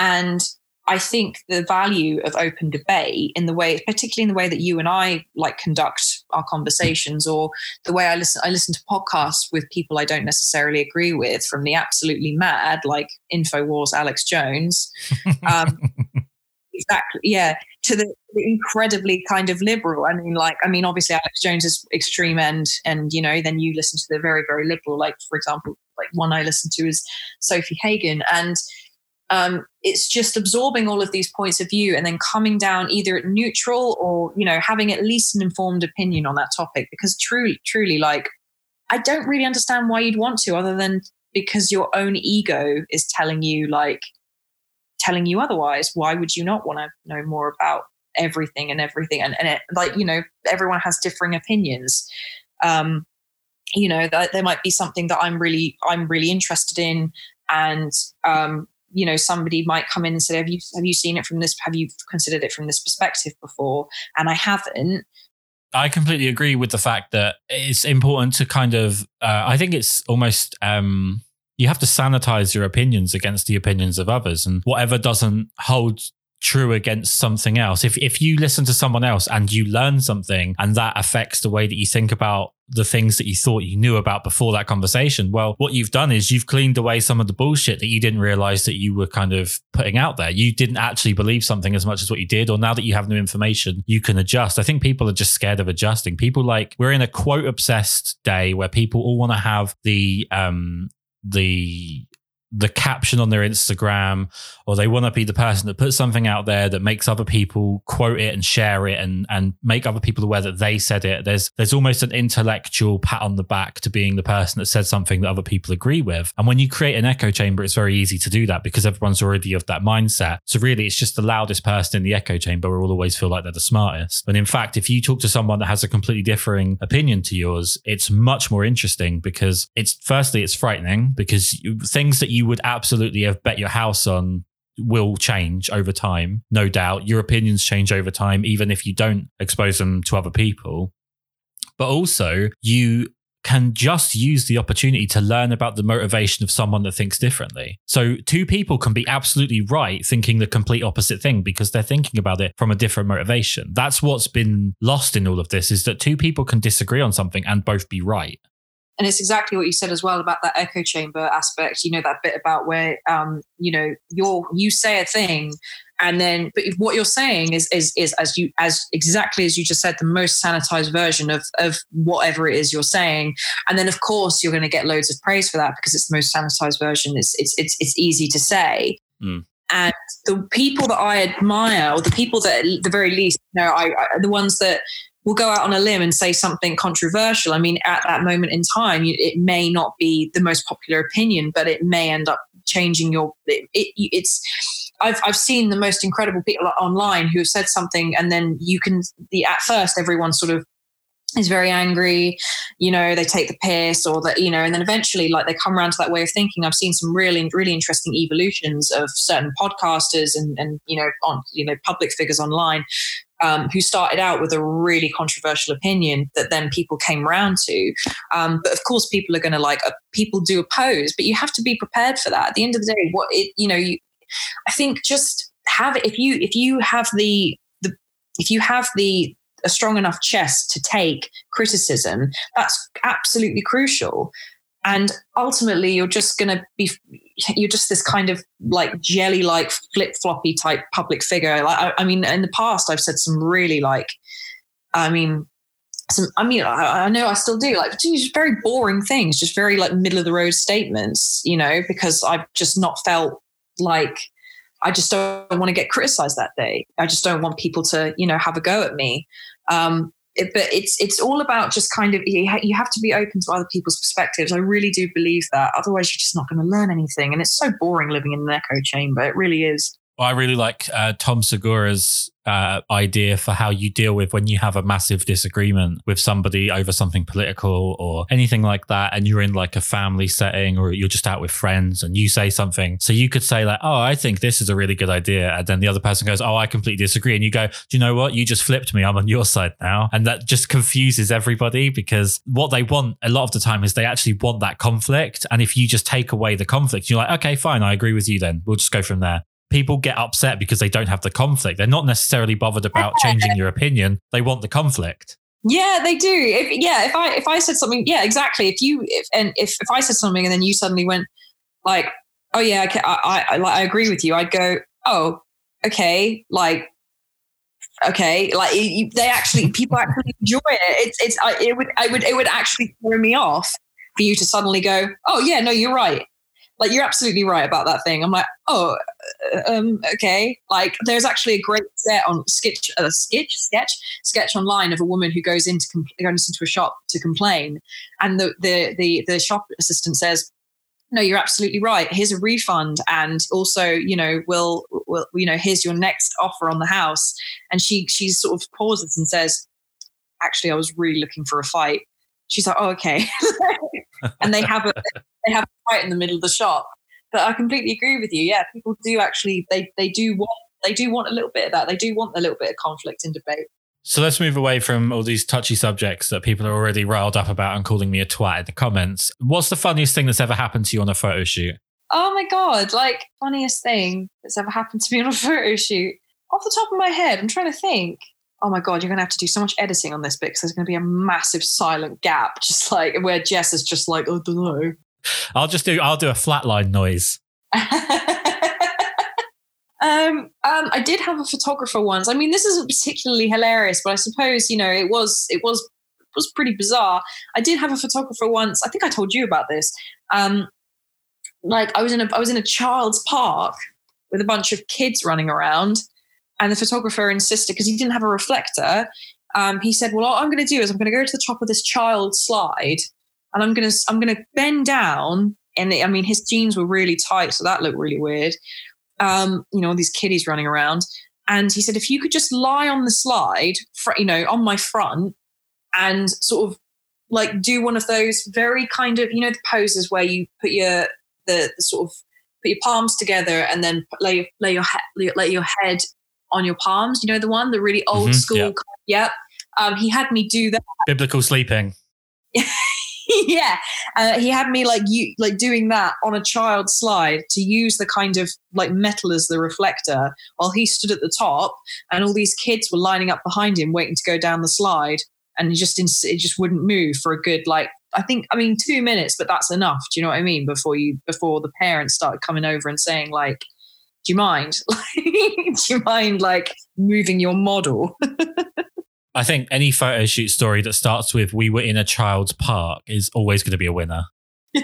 and I think the value of open debate in the way, particularly in the way that you and I like conduct our conversations, or the way I listen, I listen to podcasts with people I don't necessarily agree with, from the absolutely mad, like Infowars Alex Jones, um, [LAUGHS] exactly, yeah, to the, the, incredibly kind of liberal. I mean, like, I mean, obviously Alex Jones is extreme end, and you know, then you listen to the very, very liberal, like for example, like one I listen to is Sofie Hagen, and um, it's just absorbing all of these points of view and then coming down either at neutral or you know having at least an informed opinion on that topic because truly truly like i don't really understand why you'd want to other than because your own ego is telling you like telling you otherwise. Why would you not want to know more about everything and everything? And, and it, like you know everyone has differing opinions. Um you know that there might be something that i'm really i'm really interested in and um you know somebody might come in and say have you have you seen it from this have you considered it from this perspective before and i haven't I completely agree with the fact that it's important to kind of. Uh, I think it's almost um, you have to sanitize your opinions against the opinions of others, and whatever doesn't hold true against something else. If if you listen to someone else and you learn something and that affects the way that you think about the things that you thought you knew about before that conversation, well, what you've done is you've cleaned away some of the bullshit that you didn't realize that you were kind of putting out there. You didn't actually believe something as much as what you did, or now that you have new information, you can adjust. I think people are just scared of adjusting. People like we're in a quote obsessed day where people all want to have the um the the caption on their Instagram, or they want to be the person that puts something out there that makes other people quote it and share it and and make other people aware that they said it. There's there's almost an intellectual pat on the back to being the person that said something that other people agree with. And when you create an echo chamber, it's very easy to do that because everyone's already of that mindset. So really, it's just the loudest person in the echo chamber will always feel like they're the smartest. But in fact, if you talk to someone that has a completely differing opinion to yours, it's much more interesting because it's firstly it's frightening because things that you you would absolutely have bet your house on will change over time, no doubt. Your opinions change over time, even if you don't expose them to other people. But also, you can just use the opportunity to learn about the motivation of someone that thinks differently. So, two people can be absolutely right thinking the complete opposite thing because they're thinking about it from a different motivation. That's what's been lost in all of this is that two people can disagree on something and both be right and it's exactly what you said as well about that echo chamber aspect you know that bit about where um you know you're you say a thing and then but what you're saying is is is as you as exactly as you just said the most sanitized version of of whatever it is you're saying. And then of course you're going to get loads of praise for that because it's the most sanitized version. It's it's it's, it's easy to say. Mm. and the people that i admire or the people that at the very least you know I, I the ones that will go out on a limb and say something controversial. I mean, at that moment in time, it may not be the most popular opinion, but it may end up changing your. It, it, it's. I've I've seen the most incredible people online who have said something, and then you can. The at first, everyone sort of is very angry you know they take the piss or that you know and then eventually like they come around to that way of thinking i've seen some really really interesting evolutions of certain podcasters and and you know on you know public figures online um, who started out with a really controversial opinion that then people came around to. Um, but of course, people are going to like uh, people do oppose, but you have to be prepared for that. At the end of the day, what it you know, you, I think just have if you if you have the the if you have the a strong enough chest to take criticism, that's absolutely crucial and ultimately you're just going to be you're just this kind of like jelly like flip floppy type public figure. Like I, I, mean in the past i've said some really like i mean some i mean I, I, know i still do like just very boring things just very like middle of the road statements you know because i've just not felt like i just don't want to get criticized that day. I just don't want people to you know have a go at me. Um, but it's it's all about just kind of you have to be open to other people's perspectives. I really do believe that. Otherwise, you're just not going to learn anything, and it's so boring living in an echo chamber. It really is. I really like uh, Tom Segura's uh, idea for how you deal with when you have a massive disagreement with somebody over something political or anything like that, and you're in like a family setting or you're just out with friends and you say something. So you could say, like, oh, I think this is a really good idea. And then the other person goes, oh, I completely disagree. And you go, do you know what? You just flipped me. I'm on your side now. And that just confuses everybody because what they want a lot of the time is they actually want that conflict. And if you just take away the conflict, you're like, okay, fine, I agree with you then. We'll just go from there people get upset because they don't have the conflict. They're not necessarily bothered about [LAUGHS] changing your opinion. They want the conflict. Yeah, they do. If, yeah, if I if I said something, yeah, exactly. If you if and if if I said something and then you suddenly went like, oh yeah, I I I, I agree with you. I'd go, oh, okay, like okay like they actually people actually [LAUGHS] enjoy it it's it's I, it would i would it would actually throw me off for you to suddenly go oh yeah no you're right like you're absolutely right about that thing. I'm like, oh, uh, um, okay. Like there's actually a great set on sketch, uh, sketch, sketch, sketch online of a woman who goes into compl- goes into a shop to complain, and the the the the shop assistant says, no, you're absolutely right. Here's a refund, and also, you know, we'll, we'll, you know, here's your next offer on the house. And she she sort of pauses and says, actually, I was really looking for a fight. She's like, oh, okay. [LAUGHS] and they have a they have a fight in the middle of the shop. But I completely agree with you. Yeah, people do actually they they do want they do want a little bit of that. They do want a little bit of conflict and debate. So let's move away from all these touchy subjects that people are already riled up about and calling me a twat in the comments. What's the funniest thing that's ever happened to you on a photo shoot? Oh my god, like funniest thing that's ever happened to me on a [LAUGHS] photo shoot. Off the top of my head, I'm trying to think oh my god, you're going to have to do so much editing on this bit because there's going to be a massive silent gap, just like where Jess is just like, oh, I don't know. I'll just do. I'll do a flatline noise. [LAUGHS] um, um, I did have a photographer once. I mean, this isn't particularly hilarious, but I suppose you know it was. It was it was pretty bizarre. I did have a photographer once. I think I told you about this. Um, like I was in a I was in a child's park with a bunch of kids running around, and the photographer insisted because he didn't have a reflector. Um, he said, "Well, all I'm going to do is I'm going to go to the top of this child slide, and I'm going to I'm to bend down." And I mean, his jeans were really tight, so that looked really weird. Um, you know, these kiddies running around. And he said, if you could just lie on the slide, you know, on my front, and sort of like do one of those very kind of, you know, the poses where you put your the, the sort of put your palms together and then lay lay your he- lay your head on your palms. You know the one, the really old mm-hmm, school. Yep. yep. Um, he had me do that. Biblical sleeping. [LAUGHS] [LAUGHS] yeah, uh, he had me like you like doing that on a child slide to use the kind of like metal as the reflector while he stood at the top, and all these kids were lining up behind him waiting to go down the slide, and he just it just wouldn't move for a good like I think I mean two minutes, but that's enough. Do you know what I mean? Before you before the parents started coming over and saying like do you mind? [LAUGHS] do you mind like moving your model? [LAUGHS] I think any photo shoot story that starts with "we were in a child's park" is always going to be a winner. [LAUGHS]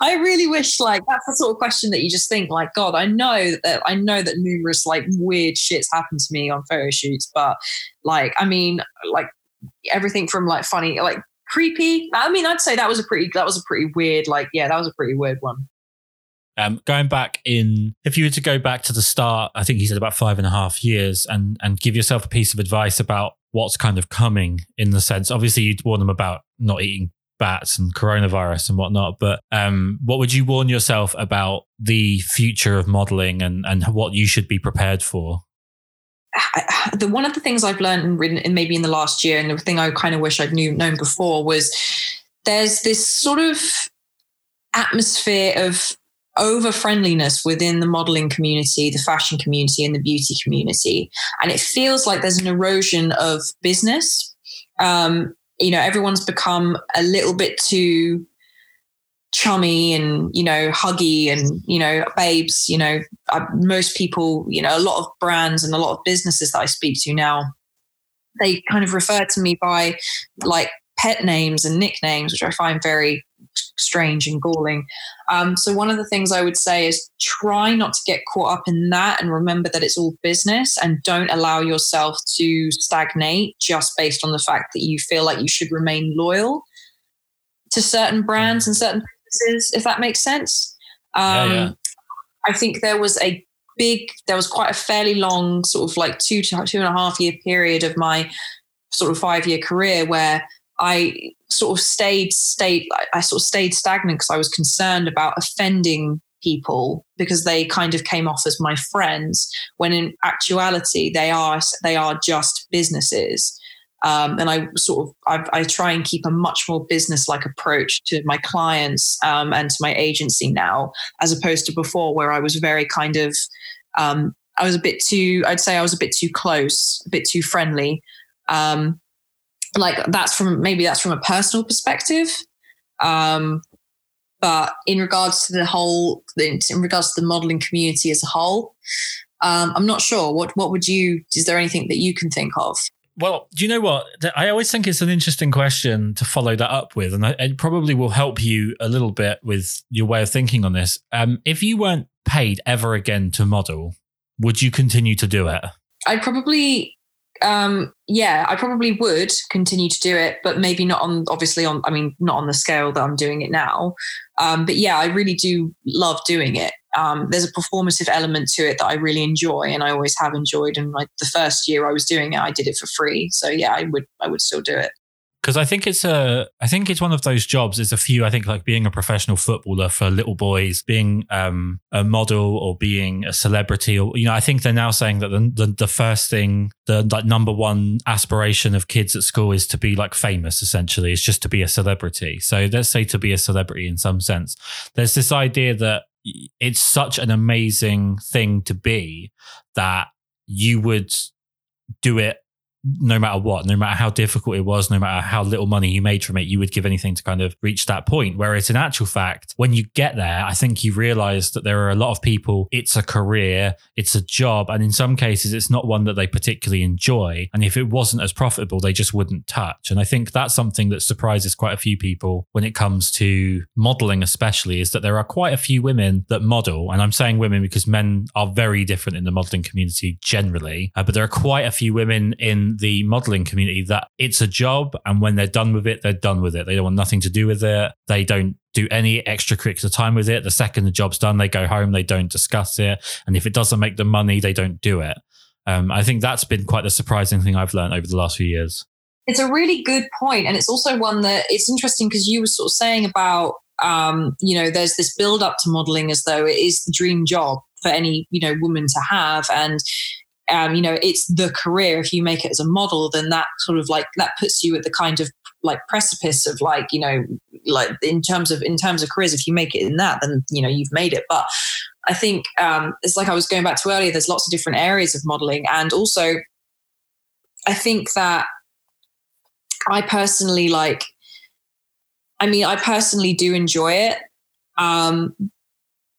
I really wish like that's the sort of question that you just think like God I know that I know that numerous like weird shits happen to me on photo shoots but like I mean like everything from like funny like creepy I mean I'd say that was a pretty that was a pretty weird like yeah that was a pretty weird one um, going back in, if you were to go back to the start, I think he said about five and a half years, and and give yourself a piece of advice about what's kind of coming in the sense. Obviously, you'd warn them about not eating bats and coronavirus and whatnot, but um, what would you warn yourself about the future of modeling and and what you should be prepared for? the one of the things I've learned in, in maybe in the last year, and the thing I kind of wish I'd knew known before was there's this sort of atmosphere of over friendliness within the modeling community, the fashion community, and the beauty community. And it feels like there's an erosion of business. Um, you know, everyone's become a little bit too chummy and you know huggy and you know babes you know I, most people you know a lot of brands and a lot of businesses that i speak to now they kind of refer to me by like pet names and nicknames which i find very strange and galling. Um, so, one of the things I would say is try not to get caught up in that and remember that it's all business and don't allow yourself to stagnate just based on the fact that you feel like you should remain loyal to certain brands and certain businesses, if that makes sense. Um, yeah, yeah. I think there was a big, there was quite a fairly long, sort of like two to two and a half year period of my sort of five year career where I sort of stayed, stayed, I sort of stayed stagnant because I was concerned about offending people because they kind of came off as my friends when in actuality they are they are just businesses um, and I sort of I, I, try and keep a much more business like approach to my clients um, and to my agency now, as opposed to before, where I was very kind of um, I was a bit too I'd say I was a bit too close, a bit too friendly. Um, like that's from maybe that's from a personal perspective. Um, but in regards to the whole, in regards to the modeling community as a whole, um, I'm not sure. What what would you? Is there anything that you can think of? Well, do you know what? I always think it's an interesting question to follow that up with, and it probably will help you a little bit with your way of thinking on this. Um, if you weren't paid ever again to model, would you continue to do it? I'd probably, um, yeah, I probably would continue to do it, but maybe not on, obviously, on, I mean, not on the scale that I'm doing it now. Um, but yeah, I really do love doing it um, there's a performative element to it that I really enjoy, and I always have enjoyed. And like the first year I was doing it, I did it for free. So yeah, I would I would still do it because I think it's a I think it's one of those jobs. There's a few I think like being a professional footballer for little boys, being um, a model or being a celebrity, or you know I think they're now saying that the the, the first thing the like number one aspiration of kids at school is to be like famous. Essentially, is just to be a celebrity. So let's say to be a celebrity in some sense. There's this idea that it's such an amazing thing to be that you would do it no matter what, no matter how difficult it was, no matter how little money you made from it, you would give anything to kind of reach that point. Whereas in actual fact, when you get there, I think you realize that there are a lot of people, it's a career, it's a job. And in some cases, it's not one that they particularly enjoy. And if it wasn't as profitable, they just wouldn't touch. And I think that's something that surprises quite a few people when it comes to modeling, especially, is that there are quite a few women that model. And I'm saying women because men are very different in the modeling community generally. Uh, but there are quite a few women in the modeling community that it's a job and when they're done with it, they're done with it. They don't want nothing to do with it. They don't do any extracurricular time with it. The second the job's done, they go home, they don't discuss it. And if it doesn't make them money, they don't do it. Um, I think that's been quite the surprising thing I've learned over the last few years. It's a really good point, and it's also one that it's interesting because you were sort of saying about um, you know there's this build up to modeling as though it is the dream job for any you know woman to have, and um, you know, it's the career. If you make it as a model, then that sort of like that puts you at the kind of like precipice of like, you know, like in terms of in terms of careers, if you make it in that, then you know you've made it. But I think um, it's like I was going back to earlier. There's lots of different areas of modeling, and also I think that I personally like. I mean, I personally do enjoy it, um,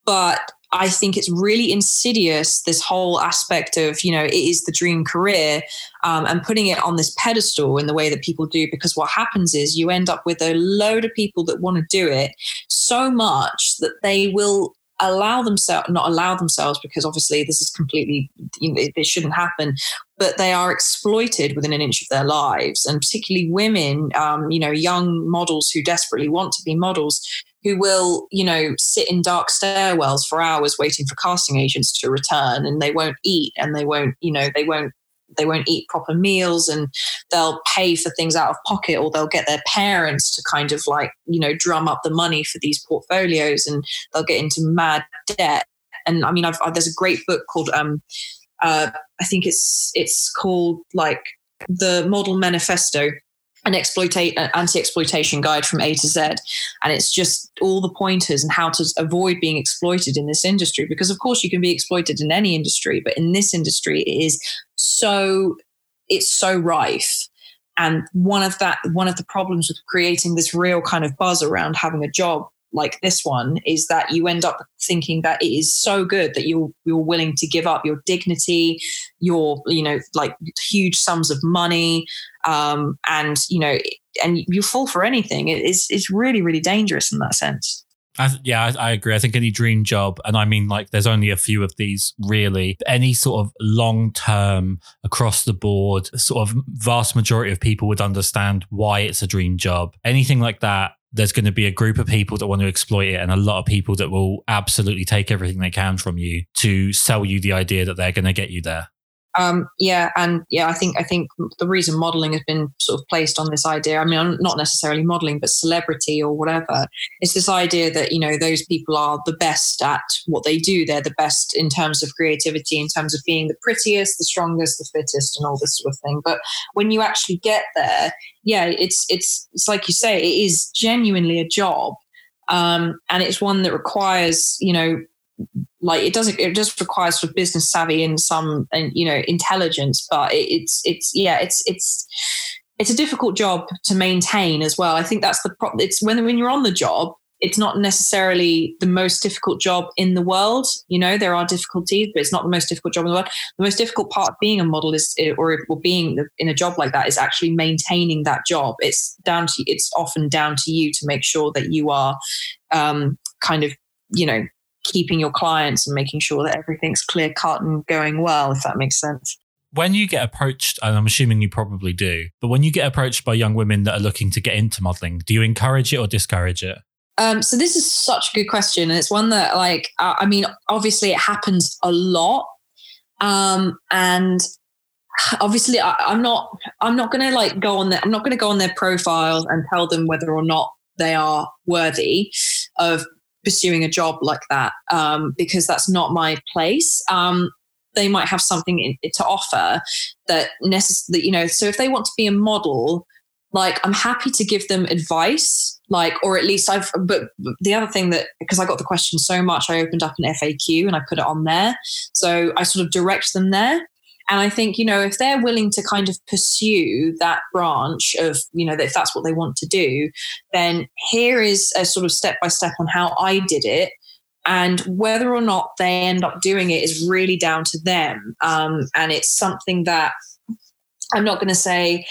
but I think it's really insidious, this whole aspect of, you know, it is the dream career um, and putting it on this pedestal in the way that people do. Because what happens is you end up with a load of people that want to do it so much that they will allow themselves not allow themselves because obviously this is completely you know, it, shouldn't happen but they are exploited within an inch of their lives and particularly women um, you know young models who desperately want to be models who will, you know, sit in dark stairwells for hours waiting for casting agents to return and they won't eat and they won't, you know, they won't they won't eat proper meals and they'll pay for things out of pocket or they'll get their parents to kind of like you know drum up the money for these portfolios and they'll get into mad debt. And i mean I've, there's a great book called um uh, i think it's it's called like the model manifesto an exploitate an uh, anti-exploitation guide from A to Z, and it's just all the pointers and how to avoid being exploited in this industry. Because of course you can be exploited in any industry, but in this industry it is so it's so rife. And one of that one of the problems with creating this real kind of buzz around having a job like this one is that you end up thinking that it is so good that you're you're willing to give up your dignity, your you know like huge sums of money, um, and you know and you fall for anything. It is it's really really dangerous in that sense. I, yeah, I, I, agree. I think any dream job, and I mean, like, there's only a few of these really. Any sort of long term, across the board, sort of vast majority of people would understand why it's a dream job. Anything like that there's going to be a group of people that want to exploit it and a lot of people that will absolutely take everything they can from you to sell you the idea that they're going to get you there. Um, yeah, and yeah, I think I think the reason modeling has been sort of placed on this idea. I mean, not necessarily modeling, but celebrity or whatever. It's this idea that you know those people are the best at what they do. They're the best in terms of creativity, in terms of being the prettiest, the strongest, the fittest, and all this sort of thing. But when you actually get there, yeah, it's it's it's like you say, it is genuinely a job, um, and it's one that requires you know like it doesn't it just requires sort of business savvy and some and you know intelligence but it, it's it's yeah it's it's it's a difficult job to maintain as well. I think that's the problem it's when when you're on the job it's not necessarily the most difficult job in the world. You know there are difficulties but it's not the most difficult job in the world. The most difficult part of being a model is or, or being in a job like that is actually maintaining that job. It's down to it's often down to you to make sure that you are um, kind of you know keeping your clients and making sure that everything's clear cut and going well, if that makes sense. When you get approached, and I'm assuming you probably do, but when you get approached by young women that are looking to get into modeling, do you encourage it or discourage it? Um, so this is such a good question, and it's one that, like, I mean, obviously it happens a lot, um, and obviously I, am not, I'm not going to like go on their, I'm not going to go on their profile and tell them whether or not they are worthy of pursuing a job like that um, because that's not my place. Um, they might have something in, to offer that necessarily, you know. So if they want to be a model, like I'm happy to give them advice, like, or at least I've. But the other thing that because I got the question so much, I opened up an FAQ and I put it on there. So I sort of direct them there. And I think, you know, if they're willing to kind of pursue that branch of, you know, if that's what they want to do, then here is a sort of step by step on how I did it. And whether or not they end up doing it is really down to them. Um, and it's something that I'm not going to say,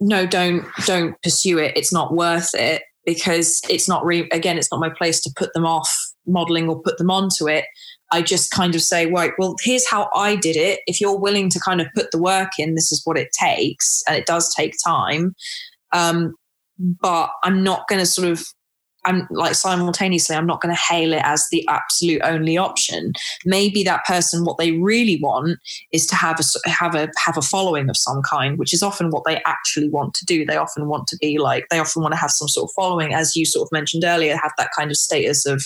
no, don't don't pursue it. It's not worth it because it's not re- again, it's not my place to put them off modeling or put them onto it. I just kind of say, right, well, here's how I did it. If you're willing to kind of put the work in, this is what it takes. And it does take time. Um, but I'm not going to sort of, I'm like simultaneously, I'm not going to hail it as the absolute only option. Maybe that person, what they really want is to have a have a have a following of some kind, which is often what they actually want to do. They often want to be like, they often want to have some sort of following, as you sort of mentioned earlier, have that kind of status of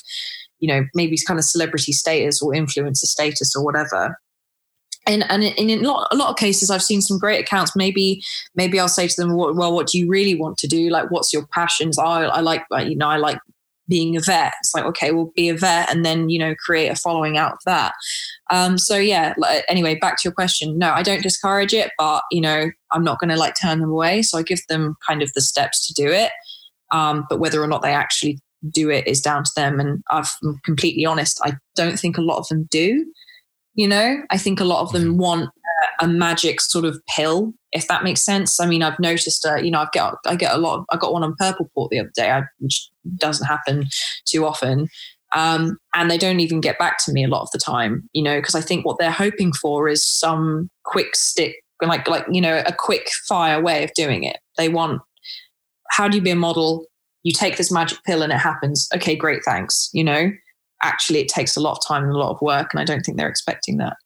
you know maybe kind of celebrity status or influencer status or whatever. And and in, a, lot, a lot of cases i've seen some great accounts. Maybe maybe i'll say to them well, what do you really want to do? Like what's your passions? Oh, i like you know i like being a vet. It's like okay we'll be a vet and then you know create a following out of that. Um, so yeah anyway back to your question. No i don't discourage it but you know i'm not going to like turn them away. So i give them kind of the steps to do it um, but whether or not they actually do it is down to them. And I'm completely honest, I don't think a lot of them do. You know, I think a lot of them mm-hmm. want a magic sort of pill, if that makes sense. I mean, I've noticed, uh, you know, I've got I get a lot. Of, I got one on Purple Port the other day, I, which doesn't happen too often. Um, and they don't even get back to me a lot of the time, you know, because I think what they're hoping for is some quick stick, like like you know, a quick fire way of doing it. They want how do you be a model? You take this magic pill and it happens. Okay, great, thanks. You know, actually, it takes a lot of time and a lot of work, and I don't think they're expecting that.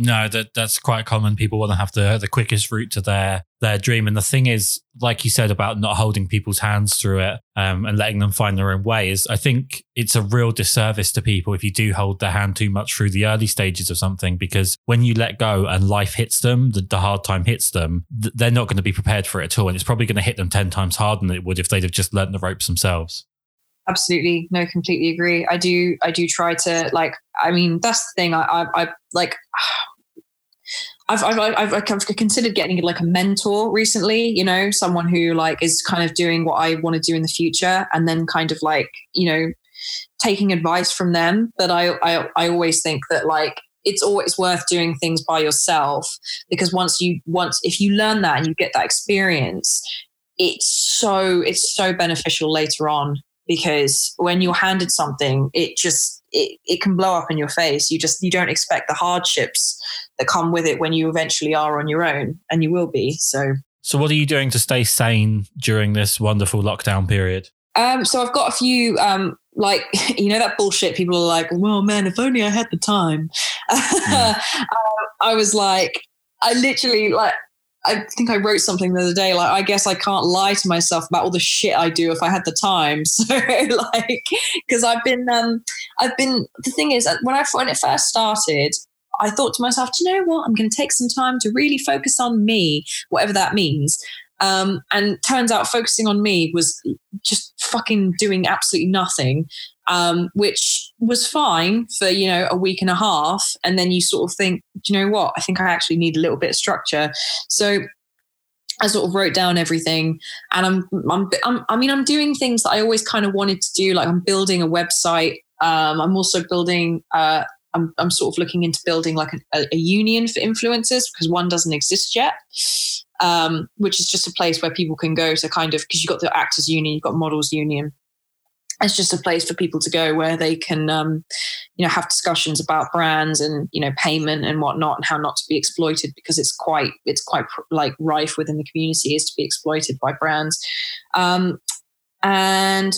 No, that that's quite common. People want to have the the quickest route to their their dream. And the thing is, like you said about not holding people's hands through it um, and letting them find their own way, is I think it's a real disservice to people if you do hold their hand too much through the early stages of something. Because when you let go and life hits them, the, the hard time hits them, th- they're not going to be prepared for it at all, and it's probably going to hit them ten times harder than it would if they'd have just learnt the ropes themselves absolutely no completely agree i do i do try to like i mean that's the thing i i, I like [SIGHS] I've, I've, I've, I've considered getting like a mentor recently, you know, someone who like is kind of doing what I want to do in the future and then kind of like, you know, taking advice from them. But I, I, I always think that like, it's always worth doing things by yourself because once you once if you learn that and you get that experience it's so it's so beneficial later on because when you're handed something it just it, it can blow up in your face you just you don't expect the hardships that come with it when you eventually are on your own and you will be so So, what are you doing to stay sane during this wonderful lockdown period? Um, so I've got a few, um, like [LAUGHS] you know that bullshit. People are like, "Well, man, if only I had the time." [LAUGHS] Mm. I was like, I literally like. I think I wrote something the other day. Like, I guess I can't lie to myself about all the shit I do if I had the time. [LAUGHS] So, like, because I've been, um, I've been. The thing is, when I when it first started, I thought to myself, do you know what? I'm going to take some time to really focus on me, whatever that means. Um, and turns out focusing on me was just fucking doing absolutely nothing, um, which was fine for, you know, a week and a half. And then you sort of think, do you know what? I think I actually need a little bit of structure. So I sort of wrote down everything, and I'm, I'm, I'm, i mean, I'm doing things that I always kind of wanted to do. Like I'm building a website. Um, I'm also building uh, I'm, I'm sort of looking into building like a, a union for influencers because one doesn't exist yet. Um, which is just a place where people can go to kind of because you've got the actors union, you've got models union. It's just a place for people to go where they can, um, you know, have discussions about brands and you know payment and whatnot and how not to be exploited because it's quite it's quite like rife within the community is to be exploited by brands, um, and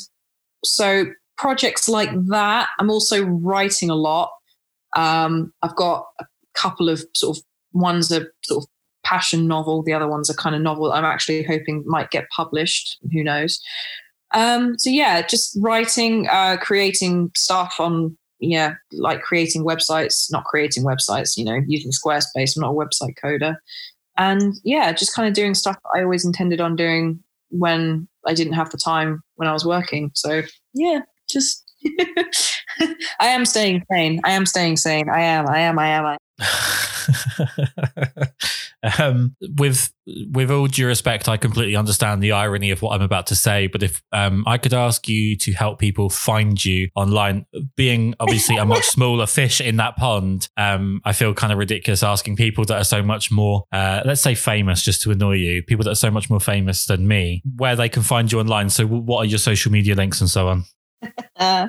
so projects like that. I'm also writing a lot. Um, I've got a couple of sort of one's a sort of passion novel, the other one's a kind of novel I'm actually hoping might get published. Who knows? Um, so yeah, just writing, uh, creating stuff on yeah, like creating websites, not creating websites, you know, using Squarespace. I'm not a website coder. And yeah, just kind of doing stuff I always intended on doing when I didn't have the time when I was working. So yeah, just [LAUGHS] I am staying sane. I am staying sane. I am. I am. I am. I [LAUGHS] um, with with all due respect, I completely understand the irony of what I'm about to say. But if um, I could ask you to help people find you online, being obviously a much [LAUGHS] smaller fish in that pond, um, I feel kind of ridiculous asking people that are so much more, uh, let's say, famous, just to annoy you. People that are so much more famous than me, where they can find you online. So, what are your social media links and so on? [LAUGHS] Uh,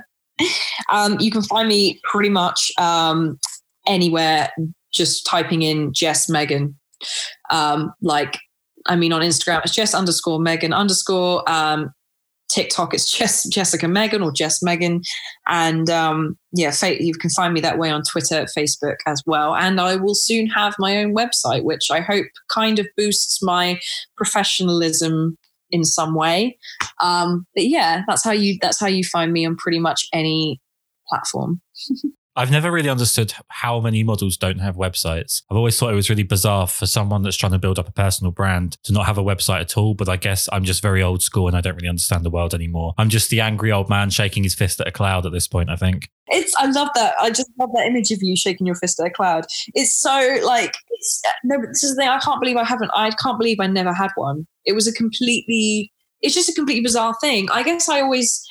um, you can find me pretty much um, anywhere just typing in Jess Megan. Um, like, I mean, on Instagram, it's Jess underscore Megan underscore. Um, TikTok, it's Jess, Jessica Megan or Jess Megan. And um, yeah, you can find me that way on Twitter, Facebook as well. And I will soon have my own website, which I hope kind of boosts my professionalism in some way. Um, but yeah, that's how you that's how you find me on pretty much any platform. [LAUGHS] I've never really understood how many models don't have websites. I've always thought it was really bizarre for someone that's trying to build up a personal brand to not have a website at all. But I guess I'm just very old school and I don't really understand the world anymore. I'm just the angry old man shaking his fist at a cloud at this point, I think. It's I love that. I just love that image of you shaking your fist at a cloud. It's so like it's no, this is the thing. I can't believe I haven't. I can't believe I never had one. It was a completely. It's just a completely bizarre thing. I guess I always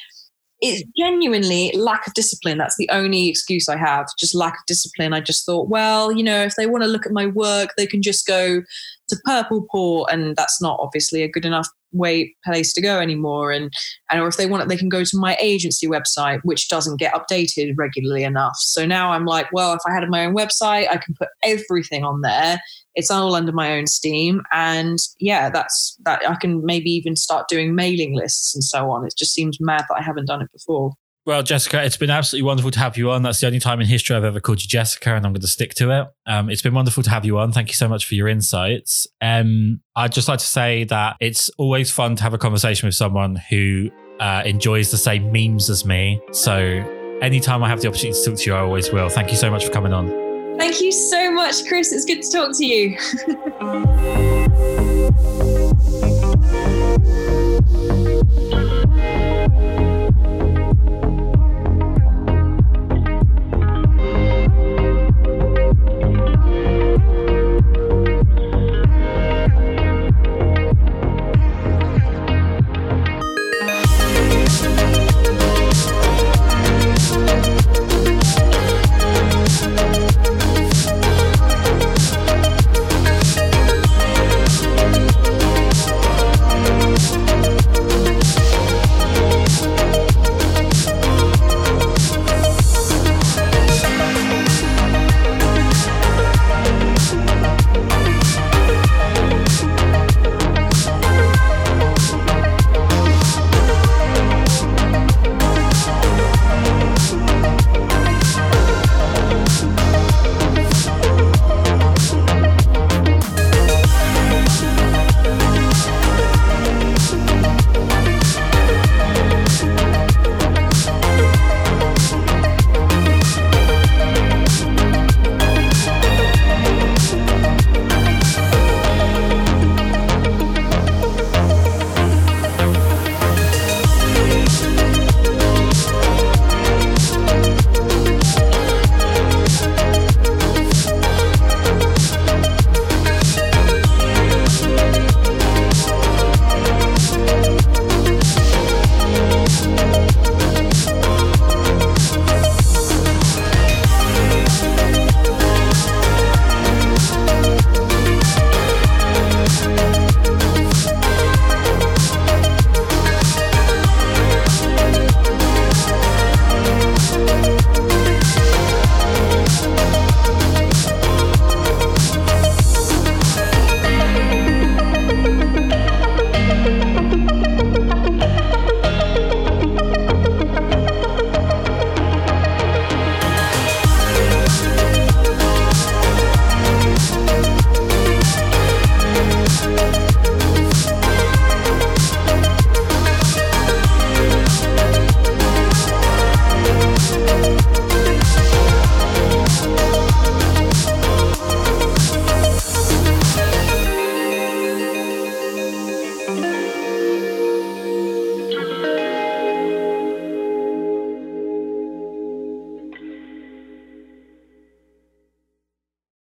it's genuinely lack of discipline. That's the only excuse I have, just lack of discipline. I just thought, well, you know, if they want to look at my work, they can just go to Purple Port, and that's not obviously a good enough way place to go anymore. And and or if they want it, they can go to my agency website, which doesn't get updated regularly enough. So now I'm like, well, if I had my own website, I can put everything on there it's all under my own steam and yeah that's that i can maybe even start doing mailing lists and so on it just seems mad that i haven't done it before well, Jessica, it's been absolutely wonderful to have you on. That's the only time in history I've ever called you Jessica, and I'm going to stick to it. Um, it's been wonderful to have you on. Thank you so much for your insights. Um, I'd just like to say that it's always fun to have a conversation with someone who uh, enjoys the same memes as me. So, anytime I have the opportunity to talk to you, I always will. Thank you so much for coming on. Thank you so much, Kris. It's good to talk to you. [LAUGHS]